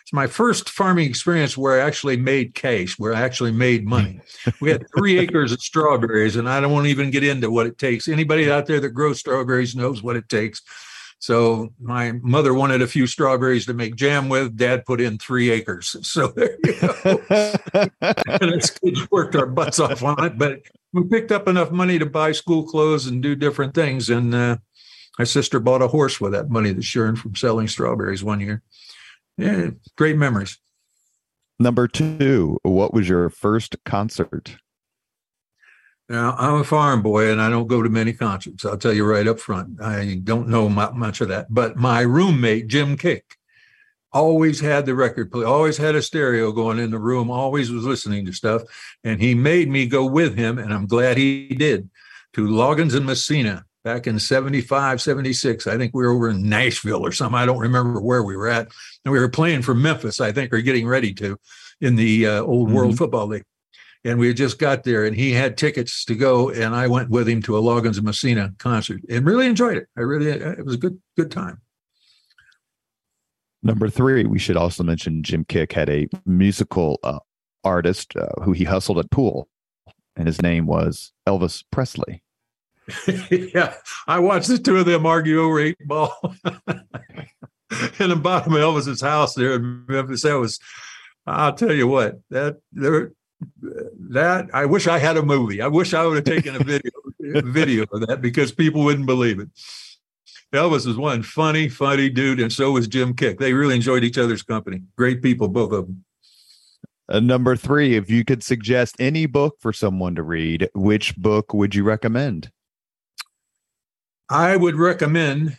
it's my first farming experience where I actually made cash, where I actually made money. We had three <laughs> acres of strawberries, and I don't want to even get into what it takes. Anybody out there that grows strawberries knows what it takes so my mother wanted a few strawberries to make jam with. Dad put in three acres. <laughs> So there you go. <laughs> and us kids worked our butts off on it, but we picked up enough money to buy school clothes and do different things. And uh, my sister bought a horse with that money that she earned from selling strawberries one year. Yeah, great memories. Number two, what was your first concert? Now, I'm a farm boy and I don't go to many concerts. I'll tell you right up front. I don't know much of that. But my roommate, Jim Kiick, always had the record play, always had a stereo going in the room, always was listening to stuff. And he made me go with him, and I'm glad he did, to Loggins and Messina back in 75, 76. I think we were over in Nashville or something. I don't remember where we were at. And we were playing for Memphis, I think, or getting ready to in the uh, old mm-hmm. World Football League and we just got there and he had tickets to go and i went with him to a loggins and messina concert and really enjoyed it. I really it was a good good time. Number three we should also mention jim kiick had a musical uh, artist uh, who he hustled at pool and his name was elvis presley. <laughs> Yeah i watched the two of them argue over eight ball. <laughs> In the bottom of elvis's house there in memphis that was I'll tell you what, that there that I wish I had a movie. I wish I would have taken a video video of that because people wouldn't believe it. Elvis was one funny, funny dude, and so was Jim Kiick. They really enjoyed each other's company. Great people, both of them. Uh, number three, if you could suggest any book for someone to read, which book would you recommend? I would recommend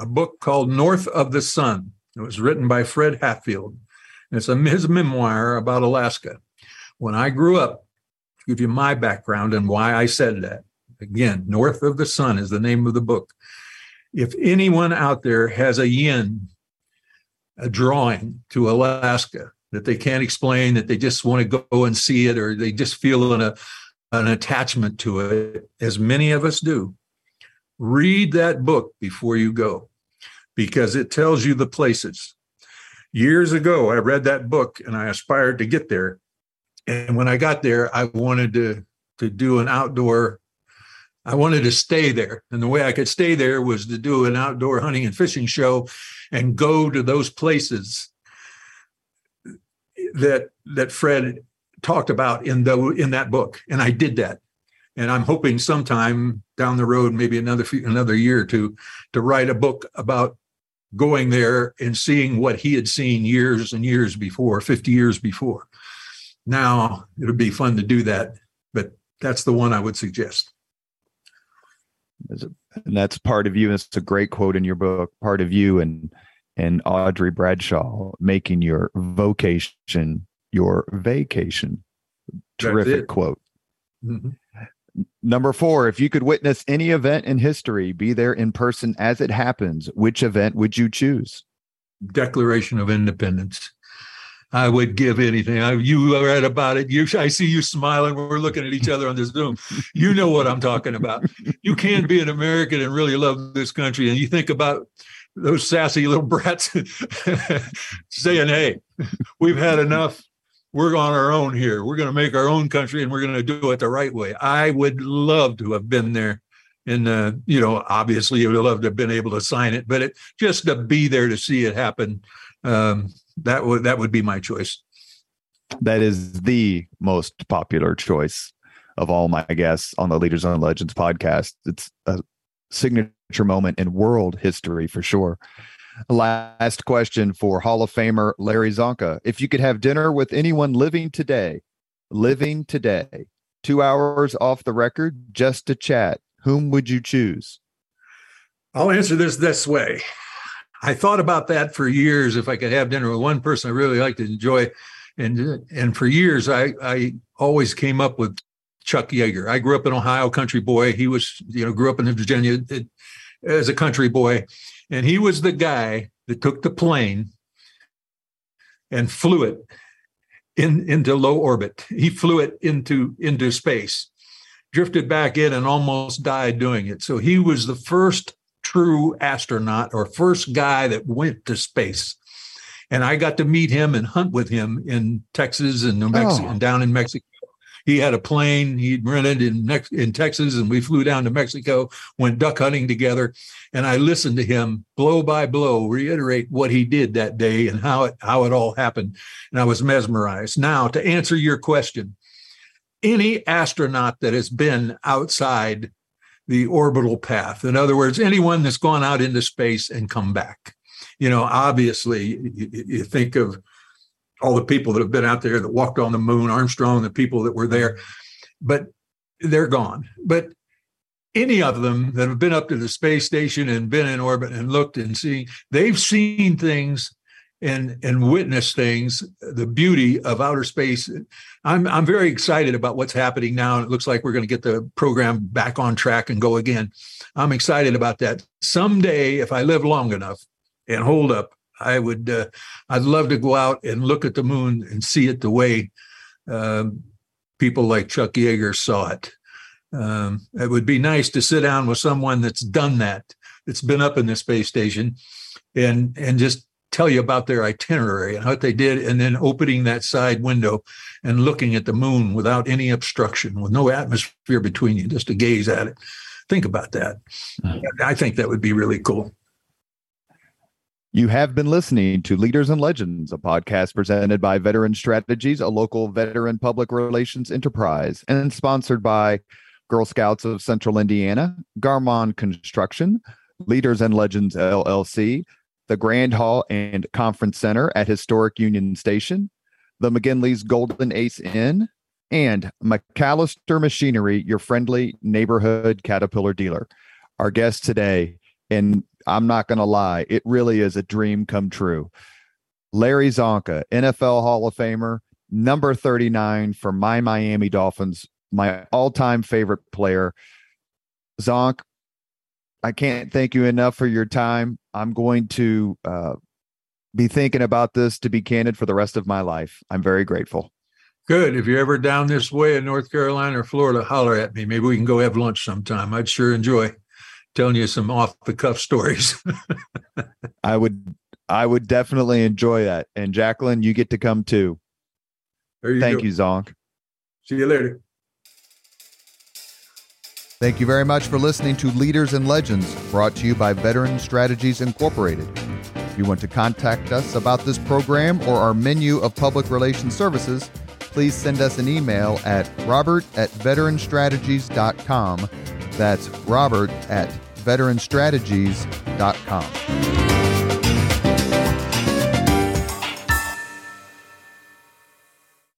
a book called North of the Sun. It was written by Fred Hatfield. It's a his memoir about Alaska. When I grew up, to give you my background and why I said that, again, North of the Sun is the name of the book. If anyone out there has a yin, a drawing to Alaska that they can't explain, that they just want to go and see it, or they just feel an, an attachment to it, as many of us do, read that book before you go because it tells you the places. Years ago, I read that book and I aspired to get there. And when I got there, I wanted to to do an outdoor. I wanted to stay there, and the way I could stay there was to do an outdoor hunting and fishing show, and go to those places that that Fred talked about in the in that book, and I did that. And I'm hoping sometime down the road, maybe another few, another year or two, to write a book about going there and seeing what he had seen years and years before, 50 years before. Now it would be fun to do that, but that's the one I would suggest. And that's part of you. It's a great quote in your book. Part of you and and Audrey Bradshaw making your vocation your vacation. Terrific quote. Mm-hmm. Number four, if you could witness any event in history, be there in person as it happens, which event would you choose? Declaration of Independence. I would give anything. I, you read about it. You, I see you smiling. We're looking at each other on this Zoom. You know what I'm talking about. You can be an American and really love this country. And you think about those sassy little brats <laughs> saying, "Hey, we've had enough. we're on our own here. We're going to make our own country and we're going to do it the right way. I would love to have been there. And, uh, you know, obviously you would love to have been able to sign it, but it just to be there to see it happen. Um, that would, that would be my choice. That is the most popular choice of all my guests on the Leaders on Legends podcast. It's a signature moment in world history for sure. Last question for Hall of Famer Larry Csonka. If you could have dinner with anyone living today, living today, two hours off the record just to chat, whom would you choose? I'll answer this this way. I thought about that for years. If I could have dinner with one person I really like to enjoy, and and for years I I always came up with Chuck Yeager. I grew up an Ohio country boy. He was you know grew up in Virginia as a country boy, and he was the guy that took the plane and flew it in into low orbit. He flew it into into space, drifted back in, and almost died doing it. So he was the first true astronaut or first guy that went to space. And I got to meet him and hunt with him in Texas and New Mexico oh. and down in Mexico he had a plane he rented in in Texas, and we flew down to Mexico, went duck hunting together, and I listened to him blow by blow reiterate what he did that day and how it how it all happened, and I was mesmerized. Now, to answer your question, any astronaut that has been outside the orbital path, in other words, anyone that's gone out into space and come back, you know, obviously you, you think of all the people that have been out there that walked on the moon, Armstrong, the people that were there, but they're gone. But any of them that have been up to the space station and been in orbit and looked and seen, they've seen things and and witnessed things, the beauty of outer space. I'm I'm very excited about what's happening now. And it looks like we're going to get the program back on track and go again. I'm excited about that. Someday, if I live long enough and hold up, I would, uh, I'd love to go out and look at the moon and see it the way um, people like Chuck Yeager saw it. Um, it would be nice to sit down with someone that's done that, that's been up in the space station, and and just tell you about their itinerary and what they did, and then opening that side window and looking at the moon without any obstruction, with no atmosphere between you, just to gaze at it. Think about that. Hmm. I think that would be really cool. You have been listening to Leaders and Legends, a podcast presented by Veteran Strategies, a local veteran public relations enterprise, and sponsored by Girl Scouts of Central Indiana, Garmong Construction, Leaders and Legends LLC, the Grand Hall and Conference Center at Historic Union Station, the McGinley's Golden Ace Inn, and MacAllister Machinery, your friendly neighborhood Caterpillar dealer. Our guest today, and I'm not going to lie, it really is a dream come true. Larry Csonka, NFL Hall of Famer, number 39 for my Miami Dolphins, my all time favorite player. Zonk, I can't thank you enough for your time. I'm going to uh, be thinking about this to be candid for the rest of my life. I'm very grateful. Good. If you're ever down this way in North Carolina or Florida, holler at me. Maybe we can go have lunch sometime. I'd sure enjoy telling you some off the cuff stories. <laughs> I would I would definitely enjoy that. And Jacqueline, you get to come too. You Thank go. you, Zonk. See you later. Thank you very much for listening to Leaders and Legends, brought to you by Veteran Strategies Incorporated. If you want to contact us about this program or our menu of public relations services, please send us an email at robert at veteranstrategies.com. That's robert at veteranstrategies.com.